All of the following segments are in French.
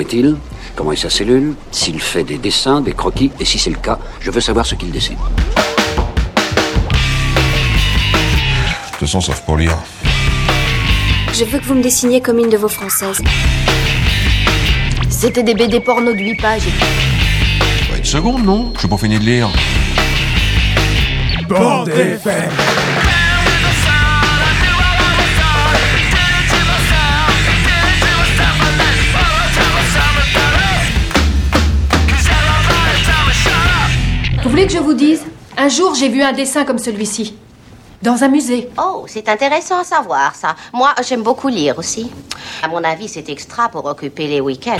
Comment est-il Comment est sa cellule S'il fait des dessins, des croquis Et si c'est le cas, je veux savoir ce qu'il dessine. De toute façon, sauf pour lire. Je veux que vous me dessiniez comme une de vos françaises. C'était des BD porno de 8 pages. Bah, une seconde, non? Je suis pas fini de lire. Bande FM. Vous voulez que je vous dise? Un jour, j'ai vu un dessin comme celui-ci. Dans un musée. Oh, c'est intéressant à savoir ça. Moi, j'aime beaucoup lire aussi. À mon avis, c'est extra pour occuper les week-ends.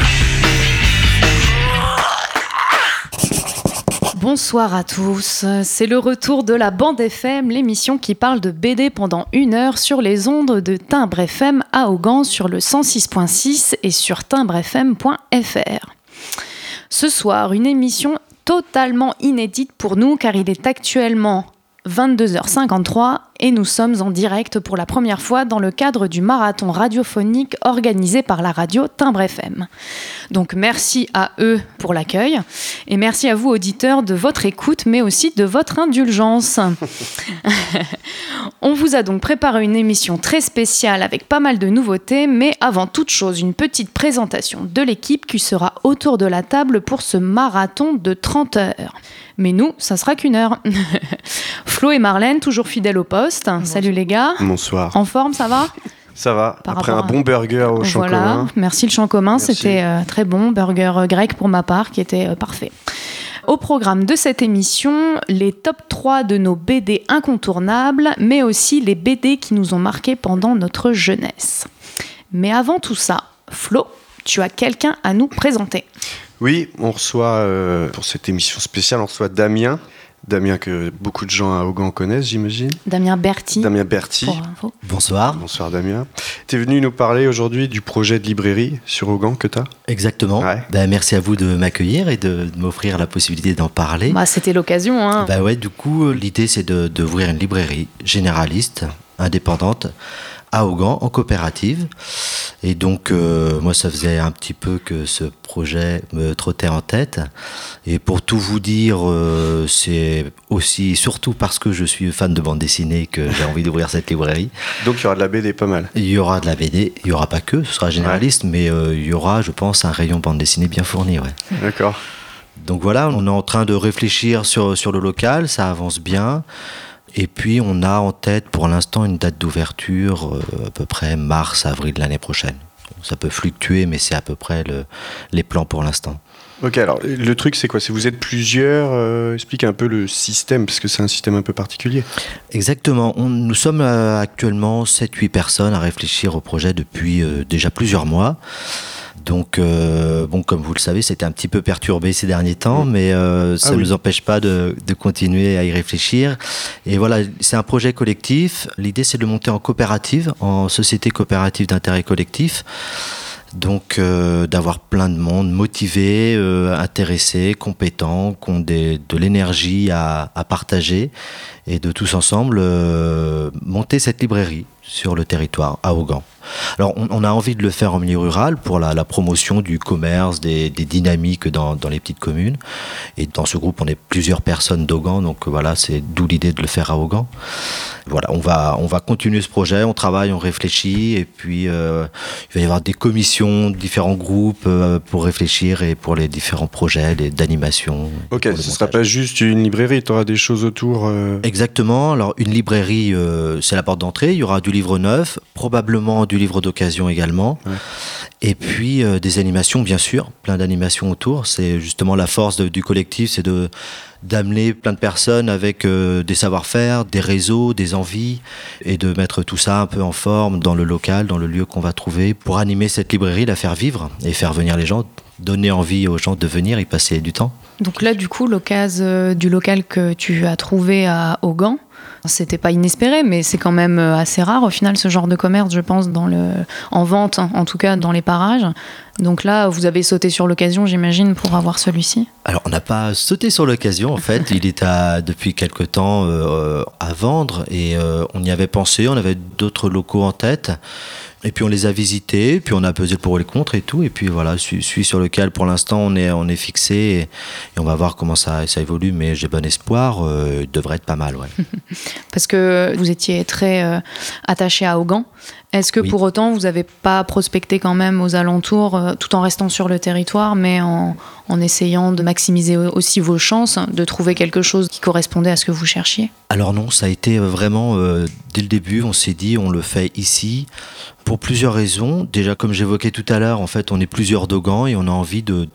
Bonsoir à tous, c'est le retour de la bande FM, l'émission qui parle de BD pendant une heure sur les ondes de Timbre FM à Augan sur le 106.6 et sur timbrefm.fr. Ce soir, une émission totalement inédite pour nous car il est actuellement 22h53 et nous sommes en direct pour la première fois dans le cadre du marathon radiophonique organisé par la radio Timbre FM. Donc merci à eux pour l'accueil et merci à vous auditeurs de votre écoute mais aussi de votre indulgence. On vous a donc préparé une émission très spéciale avec pas mal de nouveautés mais avant toute chose une petite présentation de l'équipe qui sera autour de la table pour ce marathon de 30 heures. Mais nous, ça sera qu'une heure. Flo et Marlène, toujours fidèles au poste. Salut les gars. Bonsoir. En forme, ça va Ça va. Par Après un bon burger au champ Voilà, commun. merci le champ commun, c'était euh, très bon. Burger euh, grec pour ma part qui était euh, parfait. Au programme de cette émission, les top 3 de nos BD incontournables, mais aussi les BD qui nous ont marqués pendant notre jeunesse. Mais avant tout ça, Flo, tu as quelqu'un à nous présenter. Oui, on reçoit euh, pour cette émission spéciale, on reçoit Damien. Damien que beaucoup de gens à Augan connaissent, j'imagine. Damien Berti. Damien Berti. pour info. Bonsoir. Bonsoir Damien. Tu es venu nous parler aujourd'hui du projet de librairie sur Augan que tu as Exactement. Ouais. Ben, merci à vous de m'accueillir et de, de m'offrir la possibilité d'en parler. Bah, C'était l'occasion. Hein. Bah ouais, du coup, l'idée c'est de- d'ouvrir une librairie généraliste, indépendante, à Augan, en coopérative. Et donc, euh, moi, ça faisait un petit peu que ce projet me trottait en tête. Et pour tout vous dire, euh, c'est aussi, surtout parce que je suis fan de bande dessinée que j'ai envie d'ouvrir cette librairie. Donc il y aura de la BD pas mal. Il y aura de la BD, il y aura pas que, ce sera généraliste, mais euh, il y aura, je pense, un rayon bande dessinée bien fourni. Ouais. D'accord. Donc voilà, on est en train de réfléchir sur, sur le local, ça avance bien. Et puis on a en tête pour l'instant une date d'ouverture euh, à peu près mars, avril de l'année prochaine. Ça peut fluctuer, mais c'est à peu près le- les plans pour l'instant. Ok, alors le truc c'est quoi? C'est vous êtes plusieurs, euh, explique un peu le système, parce que c'est un système un peu particulier. Exactement. On- nous sommes euh, actuellement 7-8 personnes à réfléchir au projet depuis euh, déjà plusieurs mois. Donc, euh, bon, comme vous le savez, c'était un petit peu perturbé ces derniers temps, mais euh, ça Ah ne oui. nous empêche pas de, de continuer à y réfléchir. Et voilà, c'est un projet collectif. L'idée, c'est de le monter en coopérative, en société coopérative d'intérêt collectif. Donc, euh, d'avoir plein de monde motivé, intéressé, compétent, qui ont des- de l'énergie à, à partager et de tous ensemble euh, monter cette librairie sur le territoire à Augan. Alors, on, on a envie de le faire en milieu rural pour la, la promotion du commerce, des, des dynamiques dans, dans les petites communes. Et dans ce groupe, on est plusieurs personnes d'Augan, donc euh, voilà, c'est d'où l'idée de le faire à Augan. Voilà, on va, on va continuer ce projet, on travaille, on réfléchit, et puis euh, il va y avoir des commissions, différents groupes euh, pour réfléchir et pour les différents projets d'animation. Ok, ce sera montage. pas juste une librairie, tu auras des choses autour. euh, Exactement. Alors, une librairie, euh, c'est la porte d'entrée. Il y aura du livre neuf, probablement du livre d'occasion également. Ouais. Et puis, euh, des animations, bien sûr. Plein d'animations autour. C'est justement la force de- du collectif, c'est de d'amener plein de personnes avec euh, des savoir-faire, des réseaux, des envies, et de mettre tout ça un peu en forme dans le local, dans le lieu qu'on va trouver, pour animer cette librairie, la faire vivre et faire venir les gens, donner envie aux gens de venir y passer du temps. Donc là, du coup, l'occasion euh, du local que tu as trouvé à Augan, c'était pas inespéré, mais c'est quand même euh, assez rare au final ce genre de commerce, je pense, dans le, en vente, hein, en tout cas dans les parages. Donc là, vous avez sauté sur l'occasion, j'imagine, pour avoir celui-ci. Alors, on n'a pas sauté sur l'occasion, en fait. Il est à, depuis quelque temps euh, à vendre et euh, on y avait pensé. On avait d'autres locaux en tête. Et puis on les a visités, puis on a pesé pour et contre et tout. Et puis voilà, celui sur lequel pour l'instant on est, on est fixé et, on va voir comment ça, ça évolue. Mais j'ai bon espoir, euh, il devrait être pas mal. Ouais. Parce que vous étiez très euh, attaché à Augan. Est-ce que pour autant, vous n'avez pas prospecté quand même aux alentours, euh, tout en restant sur le territoire, mais en, essayant de maximiser aussi vos chances de trouver quelque chose qui correspondait à ce que vous cherchiez? Alors non, ça a été euh, vraiment, euh, dès le début, on s'est dit, on le fait ici, pour plusieurs raisons. Déjà, comme j'évoquais tout à l'heure, en fait, on est plusieurs Dogans et on a envie de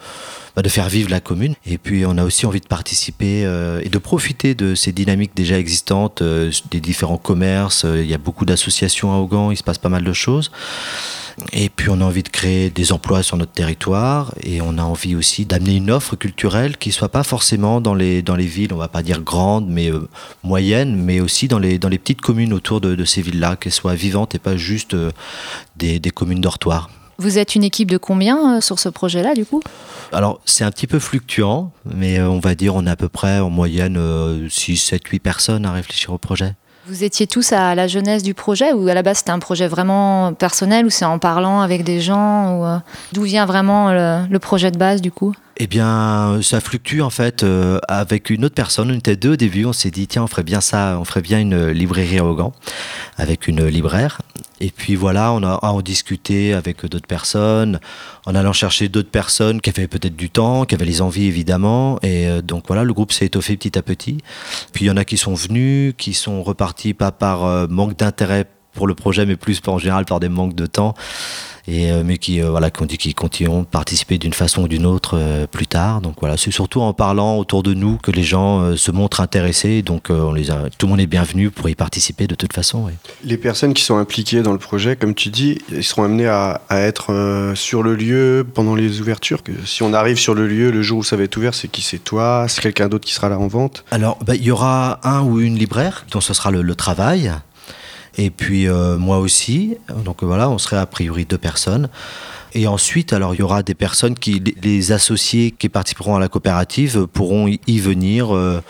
bah, de faire vivre la commune. Et puis on a aussi envie de participer euh, et de profiter de ces dynamiques déjà existantes, euh, des différents commerces. Euh, il y a beaucoup d'associations à Augan, il se passe pas mal de choses. Et puis on a envie de créer des emplois sur notre territoire et on a envie aussi d'amener une offre culturelle qui soit pas forcément dans les, villes, on va pas dire grandes, mais moyennes, mais aussi dans les, dans les petites communes autour de, ces villes-là, qu'elles soient vivantes et pas juste des, des communes dortoirs. Vous êtes une équipe de combien euh, sur ce projet-là, du coup? Alors, c'est un petit peu fluctuant, mais euh, on va dire on est à peu près en moyenne 6, 7, 8 personnes à réfléchir au projet. Vous étiez tous à la jeunesse du projet ou à la base c'était un projet vraiment personnel ou c'est en parlant avec des gens ou euh, d'où vient vraiment le, projet de base du coup? Eh bien, ça fluctue en fait avec une autre personne. On était deux au début. On s'est dit tiens, on ferait bien ça, on ferait bien une librairie à avec une libraire. Et puis voilà, on a en discuté avec d'autres personnes, en allant chercher d'autres personnes qui avaient peut-être du temps, qui avaient les envies évidemment. Et euh, donc voilà, le groupe s'est étoffé petit à petit. Puis il y en a qui sont venus, qui sont repartis pas par euh, manque d'intérêt pour le projet, mais plus en général par des manques de temps et euh, mais qui euh, voilà qui, continueront de participer d'une façon ou d'une autre euh, plus tard. Donc voilà, c'est surtout en parlant autour de nous que les gens se montrent intéressés. Donc on les a, tout le monde est bienvenu pour y participer de toute façon. Les personnes qui sont impliquées dans le projet, comme tu dis, ils seront amenés à, être sur le lieu pendant les ouvertures. Que si on arrive sur le lieu le jour où ça va être ouvert, c'est qui c'est toi, c'est quelqu'un d'autre qui sera là en vente? Alors bah, il y aura un ou une libraire dont ce sera le travail et puis euh, moi aussi. Donc voilà, on serait a priori deux personnes. Et ensuite, alors il y aura des personnes qui, les associés qui participeront à la coopérative, pourront y venir euh,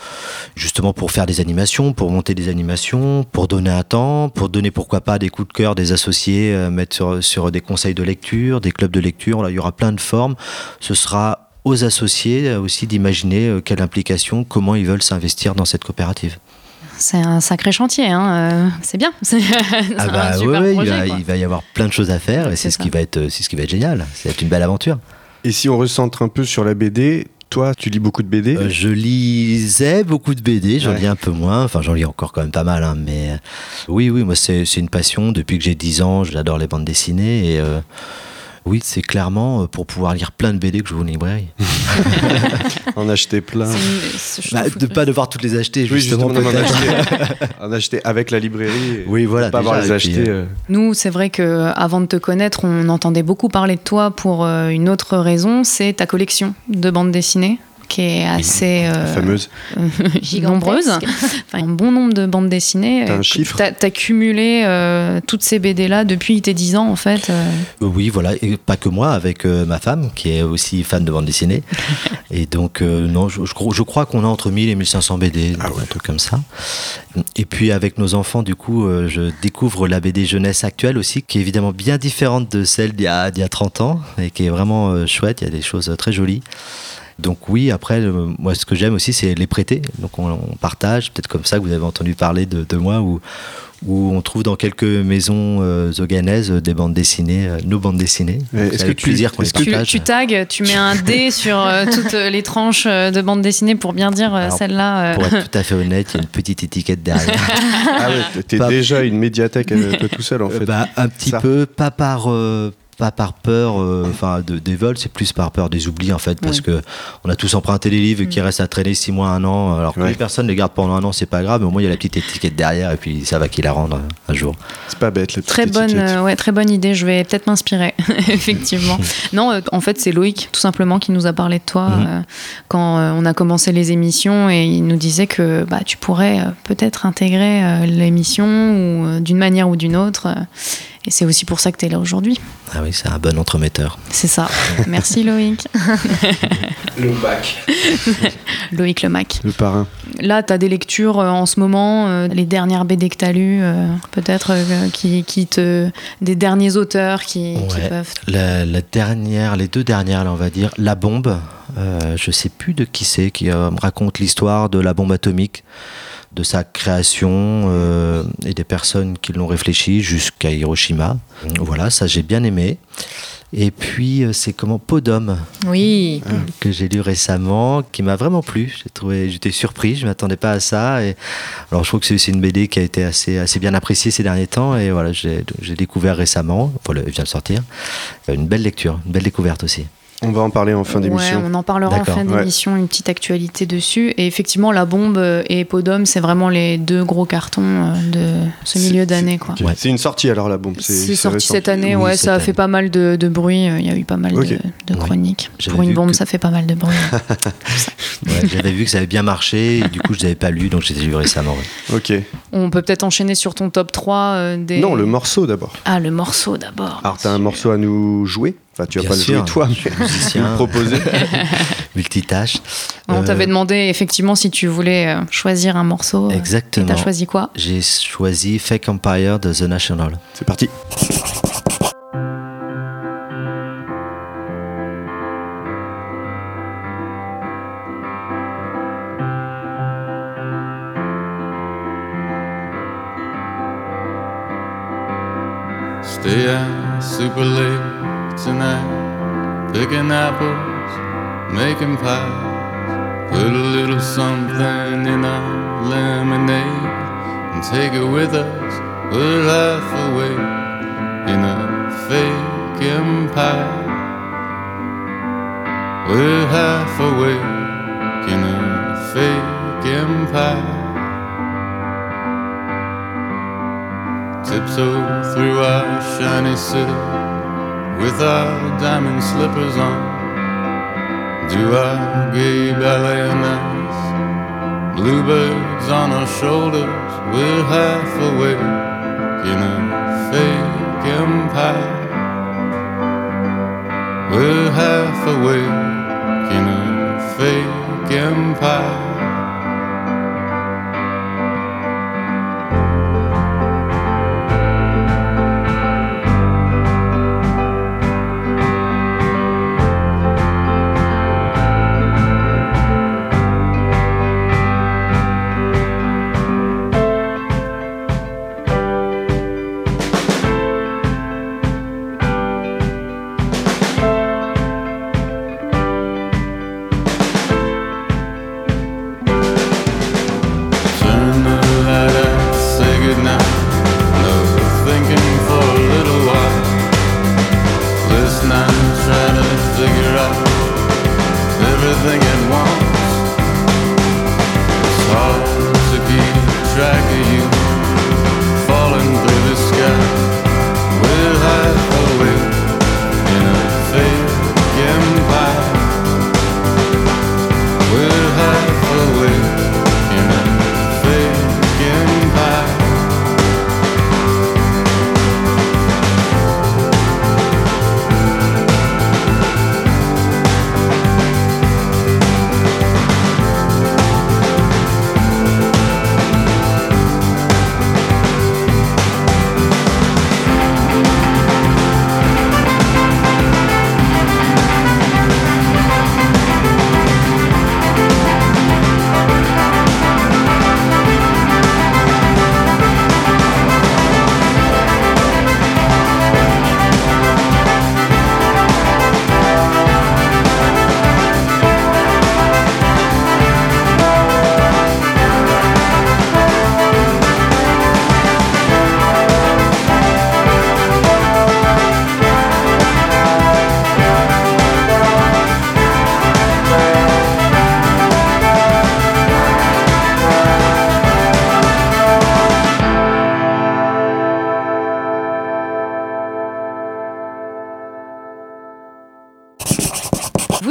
justement pour faire des animations, pour monter des animations, pour donner un temps, pour donner pourquoi pas des coups de cœur des associés, euh, mettre sur, sur, des conseils de lecture, des clubs de lecture. Là, il y aura plein de formes. Ce sera aux associés aussi d'imaginer quelle implication, comment ils veulent s'investir dans cette coopérative. C'est un sacré chantier, hein. Euh, c'est bien. ah bah ouais, il, va, y avoir plein de choses à faire et c'est ce qui va être, c'est ce qui va être génial. C'est une belle aventure. Et si on recentre un peu sur la BD, toi, tu lis beaucoup de BD euh, Je lisais beaucoup de BD, j'en lis un peu moins, enfin j'en lis encore quand même pas mal, hein, mais euh, oui, oui, moi c'est une passion. Depuis que j'ai 10 ans, j'adore les bandes dessinées et oui, c'est clairement euh, pour pouvoir lire plein de BD que je vais en librairie. en acheter plein. Bah, de pas devoir toutes les acheter, justement. en, acheter, en, acheter, avec la librairie. Oui, voilà. pas avoir les acheter. Euh, euh. Nous, c'est vrai que avant de te connaître, on entendait beaucoup parler de toi pour une autre raison, c'est ta collection de bandes dessinées qui est assez euh, fameuse, nombreuse, enfin, un bon nombre de bandes dessinées. T'as un chiffre T'as as cumulé euh, toutes ces BD là depuis tes 10 ans en fait. Euh. Oui, voilà, et pas que moi, avec ma femme qui est aussi fan de bandes dessinées. et donc non, je, je, crois qu'on a entre 1000 et 1500 BD, ah un truc comme ça. Et puis avec nos enfants, du coup, je découvre la BD jeunesse actuelle aussi, qui est évidemment bien différente de celle d'il y, y, a 30 ans et qui est vraiment chouette. Il y a des choses très jolies. Donc oui, après, moi, ce que j'aime aussi, c'est les prêter. Donc on, partage, peut-être comme ça que vous avez entendu parler de, moi, où, où on trouve dans quelques maisons euh, zoganaises des bandes dessinées, euh, nos bandes dessinées. Est-ce que tu, plaisir qu'on tu, tu tags, tu mets un D sur euh, toutes les tranches de bandes dessinées pour bien dire celle-là. Pour être tout à fait honnête, il y a une petite étiquette derrière. ah ouais, t'es déjà une médiathèque tout seul en fait. Bah, un petit peu, pas par pas par peur euh, enfin de, des vols c'est plus par peur des oublis en fait parce que on a tous emprunté des livres qui mm. restent à traîner six mois un an alors que les personnes les gardent pendant un an c'est pas grave mais au moins il y a la petite étiquette derrière et puis ça va qu'il la rendre un jour. C'est pas bête la très bonne euh, ouais très bonne idée je vais peut-être m'inspirer effectivement. Non euh, en fait c'est Loïc tout simplement qui nous a parlé de toi mm. quand on a commencé les émissions et il nous disait que bah tu pourrais peut-être intégrer l'émission ou d'une manière ou d'une autre Et c'est aussi pour ça que tu es là aujourd'hui. Ah oui, c'est un bon entremetteur. C'est ça. Merci Loïc. Le bac. Loïc le Mac. Le parrain. Là, tu as des lectures euh, en ce moment, euh, les dernières BD que tu as lues, euh, peut-être euh, qui, qui te. des derniers auteurs qui, peuvent. La, la dernière, les deux dernières, là, on va dire, La Bombe. euh, je sais plus de qui c'est qui euh, me raconte l'histoire de la bombe atomique, de sa création euh, et des personnes qui l'ont réfléchi jusqu'à Hiroshima. Voilà, ça j'ai bien aimé. Et puis euh, c'est comment Podom Oui. que j'ai lu récemment, qui m'a vraiment plu. J'ai trouvé, j'étais surpris, je m'attendais pas à ça. Et alors je trouve que c'est une BD qui a été assez assez bien appréciée ces derniers temps. Et voilà, j'ai découvert récemment, voilà, elle vient de sortir, une belle lecture, une belle découverte aussi. On va en parler en fin Ouais, d'émission. on en parlera en fin Ouais. d'émission, une petite actualité dessus. Et effectivement, La Bombe et Podom, c'est vraiment les deux gros cartons euh, de ce milieu d'année. Ouais. C'est une sortie alors la bombe. C'est sorti récent. cette année, Oui, ouais, cette ça a fait pas mal de, de bruit. euh, Il y a eu pas mal de, de Ouais. chroniques. Pour une bombe, que- ça fait pas mal de bruit. Ouais, J'avais vu que ça avait bien marché, et du coup je n'avais pas lu, donc j'ai lu récemment. ouais. Ok. On peut peut-être enchaîner sur ton top 3 euh, des. Non, le morceau d'abord. Ah, le morceau d'abord. Alors, t'as un morceau à nous jouer? Enfin, tu vas Bien pas le jouer toi, mais musicien. le proposer. Multitâche. On Euh, t'avait demandé effectivement si tu voulais euh, choisir un morceau. euh, Et Exactement. t'as choisi quoi? J'ai choisi Fake Empire de The National. C'est parti. Stay out super late tonight, picking apples, making pies. Put a little something in our lemonade and take it with us. We're half awake in a fake empire. We're half awake in a fake empire. Tiptoe through our shiny city with our diamond slippers on. Do our gay ballet nights. Bluebirds on our shoulders, we're half awake in a fake empire. We're half awake in a fake empire.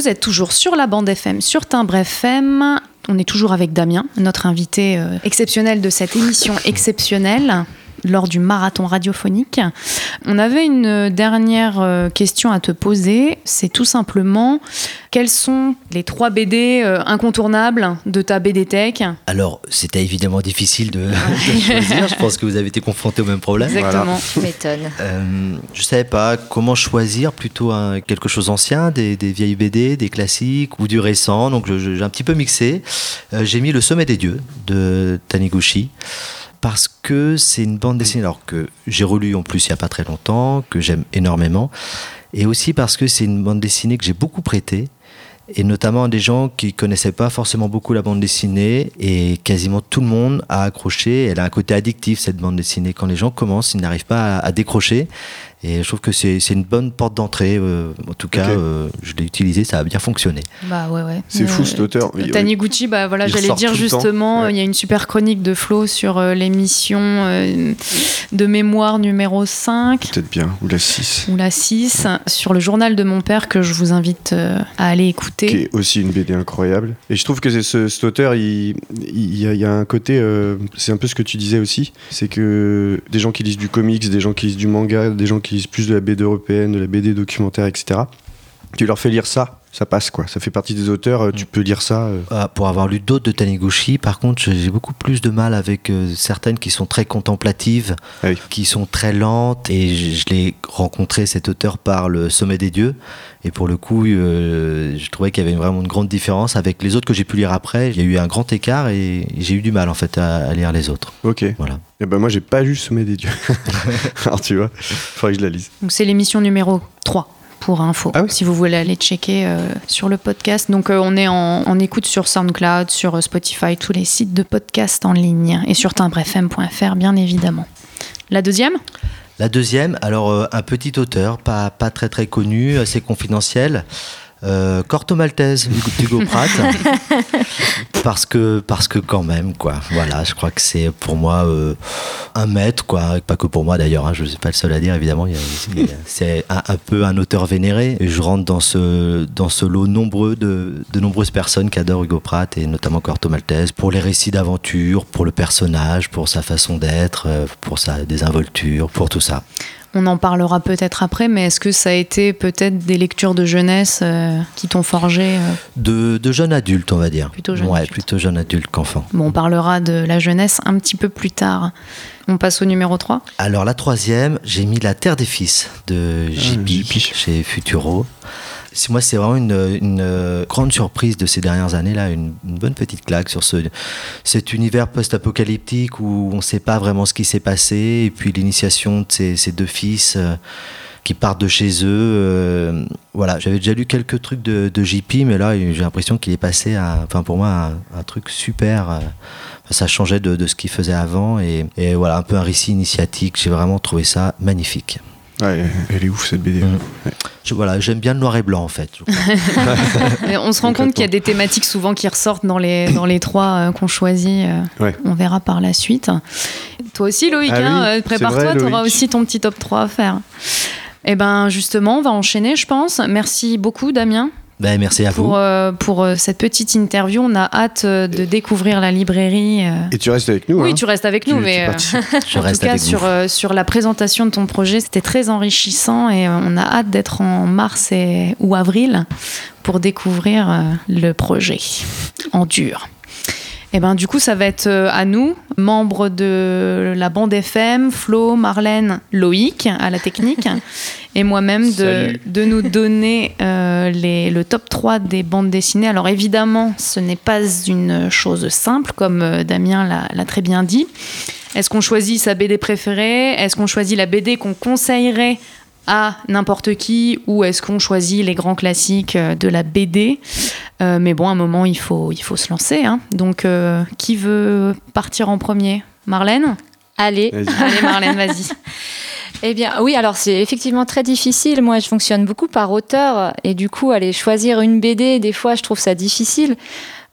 Vous êtes toujours sur la bande FM, sur Timbre FM. On est toujours avec Damien, notre invité euh, exceptionnel de cette émission exceptionnelle. Lors du marathon radiophonique. On avait une dernière euh, question à te poser. C'est tout simplement quels sont les trois BD euh, incontournables de ta BD Tech? Alors, c'était évidemment difficile de, de choisir. Je pense que vous avez été confronté au même problème. Exactement. M'étonne. Euh, je savais pas comment choisir plutôt un- quelque chose d'ancien, des, des vieilles BD, des classiques ou du récent. Donc j'ai un petit peu mixé. Euh, j'ai mis Le Sommet des Dieux de Taniguchi parce que c'est une bande dessinée alors que j'ai relu en plus il y a pas très longtemps, que j'aime énormément, et aussi parce que c'est une bande dessinée que j'ai beaucoup prêtée. Et notamment à des gens qui connaissaient pas forcément beaucoup la bande dessinée et quasiment tout le monde a accroché. Elle a un côté addictif cette bande dessinée. Quand les gens commencent, ils n'arrivent pas à décrocher. Et je trouve que c'est c'est une bonne porte d'entrée. euh, en tout cas, euh, je l'ai utilisé, ça a bien fonctionné. Bah ouais, ouais. C'est fou cet auteur. Taniguchi, bah voilà, il j'allais dire justement, Ouais. il y a une super chronique de Flo sur euh, l'émission euh, de mémoire numéro 5 Peut-être bien, ou la 6. ou la 6 sur le journal de mon père que je vous invite euh, à aller écouter. Qui est aussi une BD incroyable. Et je trouve que c'est ce, cet auteur, il, il, y a, il y a un côté, euh, c'est un peu ce que tu disais aussi, c'est que des gens qui lisent du comics, des gens qui lisent du manga, des gens qui lisent plus de la BD européenne, de la BD documentaire, etc. Tu leur fais lire ça, ça passe quoi. Ça fait partie des auteurs, euh, tu peux lire ça. euh. Ah, pour avoir lu d'autres de Taniguchi, par contre, j'ai beaucoup plus de mal avec euh, certaines qui sont très contemplatives, Ah oui. qui sont très lentes. Et je, je l'ai rencontré cet auteur par le Sommet des Dieux. Et pour le coup, euh, je trouvais qu'il y avait vraiment une grande différence avec les autres que j'ai pu lire après. Il y a eu un grand écart et j'ai eu du mal en fait à, à lire les autres. Ok. Voilà. Et ben moi j'ai pas lu Sommet des dieux. Alors tu vois, faudrait que je la lise. Donc c'est l'émission numéro 3 pour info, Ah oui. si vous voulez aller checker euh, sur le podcast. Donc euh, on est en, en écoute sur SoundCloud, sur euh, Spotify, tous les sites de podcast en ligne et sur timbrefm.fr bien évidemment. La deuxième? La deuxième, alors euh, un petit auteur, pas, pas très très connu, assez confidentiel. Euh, Corto Maltese, Hugo Pratt. parce que parce que quand même quoi. Voilà, je crois que c'est pour moi euh, un maître quoi. Pas que pour moi d'ailleurs. hein, je ne suis pas le seul à dire évidemment. C'est un, un peu un auteur vénéré. Et je rentre dans ce dans ce lot nombreux de, de nombreuses personnes qui adorent Hugo Pratt et notamment Corto Maltese pour les récits d'aventure, pour le personnage, pour sa façon d'être, euh, pour sa désinvolture, pour tout ça. On en parlera peut-être après, mais est-ce que ça a été peut-être des lectures de jeunesse euh, qui t'ont forgé euh De, de jeune adulte, on va dire. Plutôt jeune ouais, adulte. plutôt jeune adulte qu'enfant. Bon, on parlera de la jeunesse un petit peu plus tard. On passe au numéro 3 Alors la troisième, j'ai mis La Terre des Fils de JP JP. chez Futuro. C'est- Moi, c'est vraiment une, euh, grande surprise de ces dernières années là, une, bonne petite claque sur ce, cet univers post-apocalyptique où on ne sait pas vraiment ce qui s'est passé et puis l'initiation de ces, deux fils euh, qui partent de chez eux. euh, voilà, j'avais déjà lu quelques trucs de, de JP, mais là, j'ai l'impression qu'il est passé enfin pour moi, un, truc super. ça changeait de, de ce qu'il faisait avant et, et voilà, un peu un récit initiatique. J'ai vraiment trouvé ça magnifique. Ouais, elle est ouf cette BD. Je- voilà, j'aime bien le noir et blanc en fait. on se rend compte qu'il y a des thématiques souvent qui ressortent dans les, dans les trois euh, qu'on choisit. euh, Ouais. On verra par la suite. Toi aussi, Loïc, Ah oui, hein, euh, prépare-toi, tu auras aussi ton petit top 3 à faire. Eh ben justement, on va enchaîner, je pense. Merci beaucoup, Damien, Ben, merci à vous. pour, euh, pour euh, cette petite interview. On a hâte euh, de découvrir la librairie. Et tu restes avec nous. Oui, hein tu restes avec nous, tu mais euh. Je en reste tout cas avec sur, vous. sur la présentation de ton projet, c'était très enrichissant et on a hâte d'être en mars et, ou avril pour découvrir le projet en dur. Et ben du coup, ça va être euh, à nous, membres de la bande FM, Flo, Marlène, Loïc à la technique, et moi-même de, de nous donner euh, les, le top 3 des bandes dessinées. Alors évidemment, ce n'est pas une chose simple, comme euh, Damien l'a très bien dit. Est-ce qu'on choisit sa BD préférée? Est-ce qu'on choisit la BD qu'on conseillerait à n'importe qui ou est-ce qu'on choisit les grands classiques euh, de la BD Euh, Mais bon, à un moment, il faut, il faut se lancer. hein. Donc, euh, qui veut partir en premier? Marlène? Allez. Allez, Marlène, vas-y. Eh bien, oui, alors c'est effectivement très difficile. Moi, je fonctionne beaucoup par auteur et du coup, aller choisir une BD, des fois, je trouve ça difficile.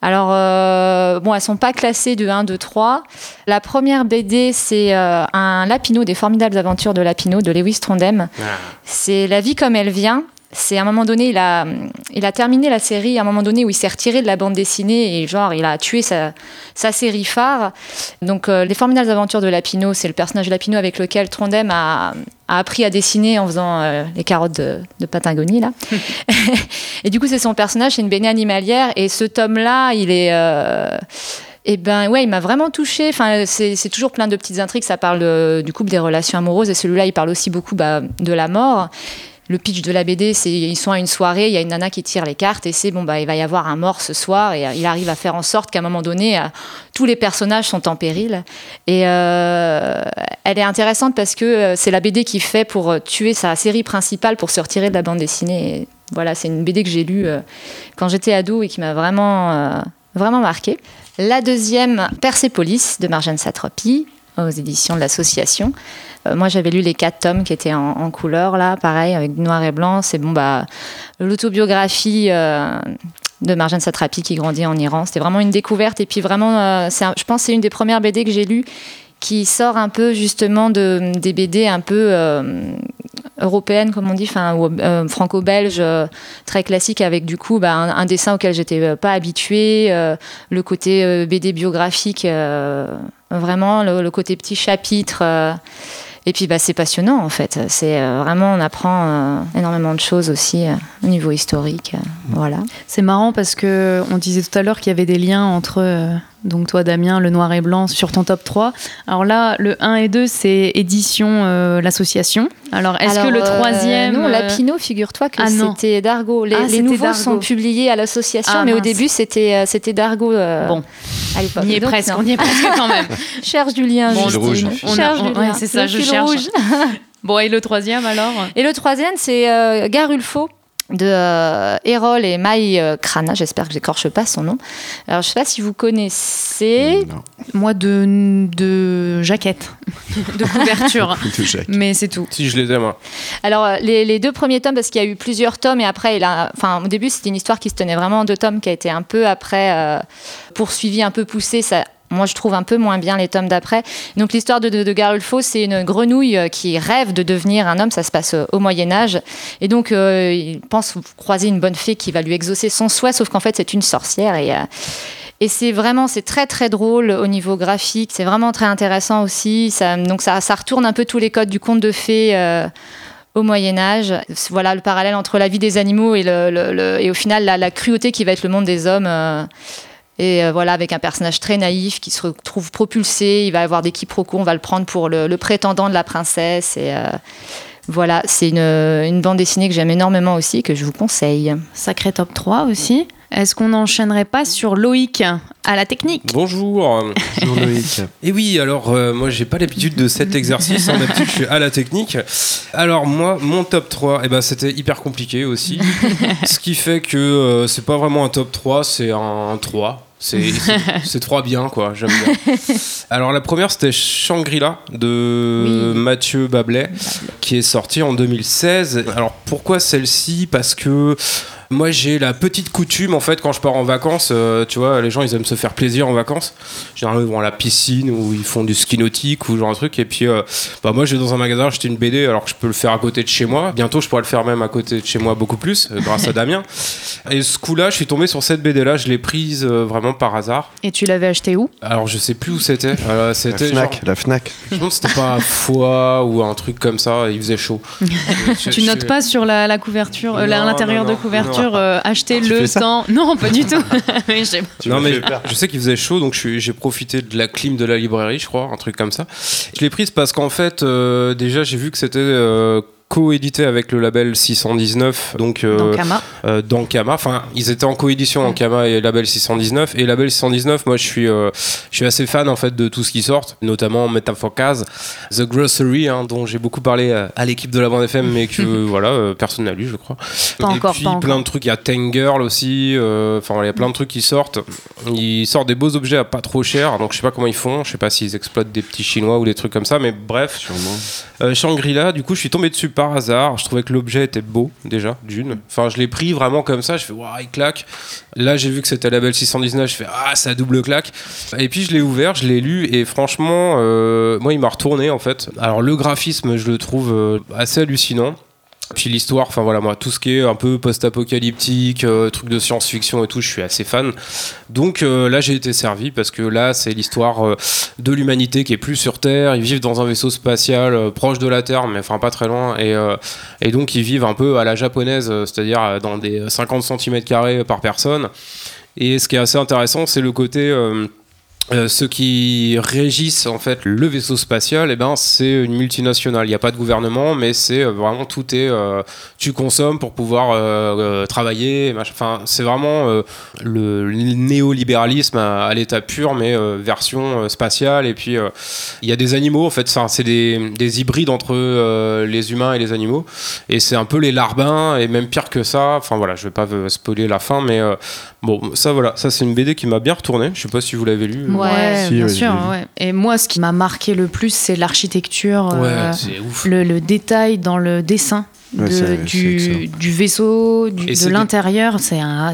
Alors, euh, bon, elles sont pas classées de 1, 2, 3. La première BD, c'est euh, un Lapino, des formidables aventures de Lapino, de Lewis Trondheim. C'est La vie comme elle vient. C'est à un moment donné, il a, il a terminé la série à un moment donné où il s'est retiré de la bande dessinée et genre il a tué sa, sa série phare. Donc euh, les formidables aventures de Lapino, c'est le personnage Lapino avec lequel Trondheim a, a appris à dessiner en faisant euh, les carottes de, de Patagonie là. et du coup c'est son personnage, c'est une béné animalière et ce tome là, il est euh, et ben ouais, il m'a vraiment touché. Enfin, c'est toujours plein de petites intrigues. Ça parle du couple, des relations amoureuses, et celui-là, il parle aussi beaucoup bah, de la mort. Le pitch de la BD, c'est ils sont à une soirée, il y a une nana qui tire les cartes, et c'est bon bah il va y avoir un mort ce soir, et euh, il arrive à faire en sorte qu'à un moment donné, euh, tous les personnages sont en péril. Et euh, elle est intéressante parce que c'est la BD qui fait pour tuer sa série principale pour se retirer de la bande dessinée. Voilà, c'est une BD que j'ai lue quand j'étais ado et qui m'a vraiment, vraiment marqué. La deuxième, Persépolis de Marjane Satrapi, aux éditions de l'association. Euh, moi, j'avais lu les quatre tomes qui étaient en, couleur, là, pareil, avec noir et blanc. C'est bon, bah, l'autobiographie euh, de Marjane Satrapi qui grandit en Iran. C'était vraiment une découverte. Et puis, vraiment, euh, je pense que c'est une des premières BD que j'ai lues qui sort un peu, justement, de, des BD un peu européennes, comme on dit, enfin, euh, très classiques, avec du coup bah, un, dessin auquel j'étais pas habituée, le côté BD biographique, vraiment, le, le côté petit chapitre. Et puis bah, c'est passionnant en fait. C'est euh, vraiment on apprend euh, énormément de choses aussi euh, au niveau historique. voilà. C'est marrant parce que on disait tout à l'heure qu'il y avait des liens entre donc toi Damien le noir et blanc sur ton top 3. Alors là le 1 et 2 c'est édition euh, l'association. Alors est-ce que le euh, troisième Non, euh, Lapino, figure-toi que Ah, c'était Dargo. Les, Ah, les nouveaux Dargo. sont publiés à l'association, Ah, mais au début c'était euh, c'était Dargo. euh, Bon. à l'époque. On y est Donc, presque, non. on y est presque quand même. Cherche du lien. Bon, rouge. On a- Cherche on- du ouais, lien. c'est ça, Le je cherche. rouge. Bon et le troisième alors? Et le troisième, c'est euh, Garulfo de euh, Erol et Maï euh, Krana, j'espère que j'écorche pas son nom. Alors je sais pas si vous connaissez. Non. Moi de de jaquette, de couverture. De. Mais c'est tout. Si je les aime. hein. Alors euh, les, les deux premiers tomes, parce qu'il y a eu plusieurs tomes et après, il a, enfin au début c'était une histoire qui se tenait vraiment en deux tomes, qui a été un peu après euh, poursuivie, un peu poussée. Ça, moi, je trouve un peu moins bien les tomes d'après. Donc, l'histoire de, de, de Garulfo, c'est une grenouille euh, qui rêve de devenir un homme. Ça se passe euh, au Moyen Âge, et donc euh, il pense croiser une bonne fée qui va lui exaucer son souhait, sauf qu'en fait, c'est une sorcière et et c'est vraiment, c'est très très drôle au niveau graphique. C'est vraiment très intéressant aussi. Donc ça, retourne un peu tous les codes du conte de fées au Moyen Âge. Voilà le parallèle entre la vie des animaux et, le, et au final la, cruauté qui va être le monde des hommes. Et euh, voilà, avec un personnage très naïf qui se retrouve propulsé, il va avoir des quiproquos, on va le prendre pour le, prétendant de la princesse. Et euh, voilà, c'est une, une bande dessinée que j'aime énormément aussi, que je vous conseille. Sacré top 3 aussi. Est-ce qu'on n'enchaînerait pas sur Loïc à la technique Bonjour. Bonjour Loïc. Et oui, alors euh, moi j'ai pas l'habitude de cet exercice, hein, d'habitude je suis à la technique. Alors moi, mon top 3, eh ben, c'était hyper compliqué aussi. Ce qui fait que euh, c'est pas vraiment un top 3, c'est un 3. C'est 3 bien quoi, j'aime bien. Alors la première c'était Shangri-La de Oui. Mathieu Bablet qui est sorti en 2016. Alors pourquoi celle-ci? Parce que moi j'ai la petite coutume en fait quand je pars en vacances, euh, tu vois, les gens ils aiment se faire plaisir en vacances. Généralement ils vont à la piscine ou ils font du ski nautique ou genre un truc et puis euh, bah moi je vais dans un magasin acheter une BD alors que je peux le faire à côté de chez moi. Bientôt je pourrais le faire même à côté de chez moi beaucoup plus euh, grâce à Damien. Et ce coup-là je suis tombé sur cette BD là, je l'ai prise euh, vraiment par hasard. Et tu l'avais acheté où? Alors je sais plus où c'était. Euh, La c'était Fnac, genre- la Fnac. je demande si c'était pas à Foix ou un truc comme ça, il faisait chaud. Tu je- notes pas sur la, la couverture, euh, l'intérieur de non, couverture, euh, acheter Tu le temps. Non, pas du tout. Mais non mais je sais qu'il faisait chaud donc j'ai profité de la clim de la librairie je crois un truc comme ça je l'ai prise parce qu'en fait euh, déjà j'ai vu que c'était euh, co-édité avec le label 619 donc euh, Dans Kama. euh. Enfin, ils étaient en coédition Ankama et Label 619. Et Label 619, moi, je suis, euh, je suis assez fan en fait de tout ce qui sort, notamment Métaphorcase, The Grocery, hein, dont j'ai beaucoup parlé euh, à l'équipe de la bande FM, mais que voilà, euh, personne n'a lu, je crois. Pas et encore, puis pas plein encore. de trucs. Il y a Tangirl aussi. euh, Enfin, il y a plein de trucs qui sortent. Ils sortent des beaux objets à pas trop cher. Donc, je sais pas comment ils font. Je sais pas s'ils exploitent des petits chinois ou des trucs comme ça. Mais bref, Sûrement. euh, Shangri-La, du coup, je suis tombé dessus par hasard. Je trouvais que l'objet était beau, déjà, d'une. Enfin, je l'ai pris vraiment comme ça. Je fais, waouh, il claque. Là, j'ai vu que c'était label 619. Je fais, ah, ça double claque. Et puis, je l'ai ouvert, je l'ai lu. Et franchement, euh, moi, il m'a retourné, en fait. Alors, le graphisme, je le trouve euh, assez hallucinant. Puis l'histoire, enfin voilà, moi, tout ce qui est un peu post-apocalyptique, euh, truc de science-fiction et tout, je suis assez fan. Donc euh, là, j'ai été servi parce que là, c'est l'histoire euh, de l'humanité qui est plus sur Terre. Ils vivent dans un vaisseau spatial proche de la Terre, mais enfin pas très loin. Et, et donc, ils vivent un peu à la japonaise, c'est-à-dire dans des 50 cm par personne. Et ce qui est assez intéressant, c'est le côté. Euh, ceux qui régissent en fait le vaisseau spatial, eh ben, c'est une multinationale. Il n'y a pas de gouvernement, mais c'est euh, vraiment tout est. euh, tu consommes pour pouvoir travailler. Enfin, c'est vraiment le néolibéralisme à, à l'état pur, mais version spatiale. Et puis, il y a des animaux en fait. C'est des, des hybrides entre les humains et les animaux. Et c'est un peu les larbins, et même pire que ça. Enfin, voilà, je vais pas spoiler la fin, mais bon, ça, voilà. Ça, c'est une BD qui m'a bien retourné. Je sais pas si vous l'avez lu. Ouais, Si, bien ouais, sûr. ouais. Et moi, ce qui m'a marqué le plus, c'est l'architecture, Ouais, euh, le, le détail dans le dessin. De- du, vaisseau, du- de l'intérieur,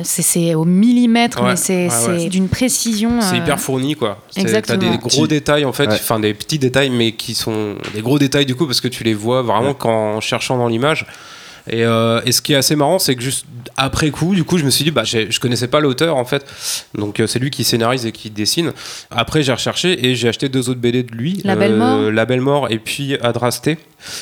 c'est au millimètre, Ouais, mais c'est ouais, c'est ouais. d'une précision. C'est euh, hyper fourni quoi. C'est- T'as Exactement. des gros détails en fait, Ouais. enfin des petits détails mais qui sont des gros détails du coup parce que tu les vois vraiment qu'en en cherchant dans l'image. Et, euh, et ce qui est assez marrant, c'est que juste après coup, du coup, je me suis dit, bah, je connaissais pas l'auteur en fait, donc euh, c'est lui qui scénarise et qui dessine. Après, j'ai recherché et j'ai acheté deux autres BD de lui, La Belle Mort La Belle Mort et puis Adrasté.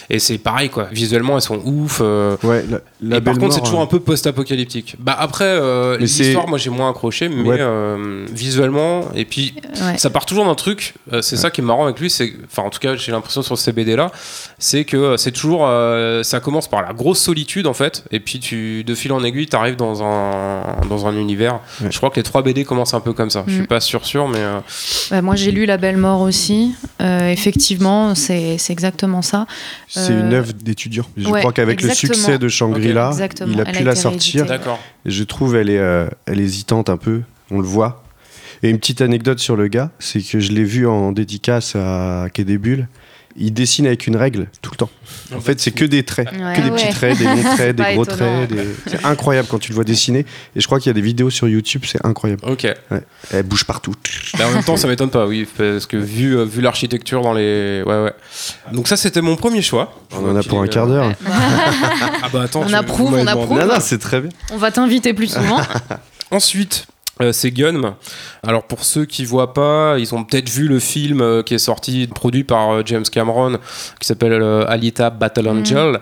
Et c'est pareil quoi. Visuellement, elles sont ouf. euh, Ouais, la, la et par contre, c'est toujours euh, un peu post-apocalyptique. Bah après, euh, l'histoire, moi j'ai moins accroché, mais Ouais. euh, visuellement, et puis Ouais. ça part toujours d'un truc. euh, c'est ça qui est marrant avec lui, c'est, enfin en tout cas, j'ai l'impression sur ces BD là, c'est que euh, c'est toujours, euh, ça commence par la grosse solitude en fait, et puis tu, de fil en aiguille, t'arrives dans un dans un univers. Ouais. Je crois que les trois BD commencent un peu comme ça. Je suis Mm. pas sûr sûr, mais euh, ouais, moi, j'ai lu La Belle Mort aussi. Euh, effectivement, c'est c'est exactement ça. C'est Euh, une œuvre d'étudiant. Je ouais, crois qu'avec le succès de Shangri-La, il a elle pu a la sortir. d'accord. Je trouve elle est, euh, elle est hésitante un peu, on le voit. Et une petite anecdote sur le gars, c'est que je l'ai vu en dédicace à Quai des Bulles. Il dessine avec une règle tout le temps. En fait, c'est que des traits, Ouais. que des Ah petits traits, des longs traits, des gros étonnant. traits. des- C'est incroyable quand tu le vois dessiner. Et je crois qu'il y a des vidéos sur YouTube, c'est incroyable. Ok. Ouais. Elle bouge partout. Mais en même temps, ça m'étonne pas, oui, parce que vu, euh, vu l'architecture dans les. Ouais, ouais. Donc, ça, c'était mon premier choix. On en a pour un quart d'heure. Ah bah attends, On tu- approuve, on approuve. Non, non, c'est très bien. On va t'inviter plus souvent. Ensuite, euh, c'est Gunm. Alors pour ceux qui voient pas, ils ont peut-être vu le film euh, qui est sorti, produit par euh, James Cameron, qui s'appelle euh, Alita Battle Mhm. Angel,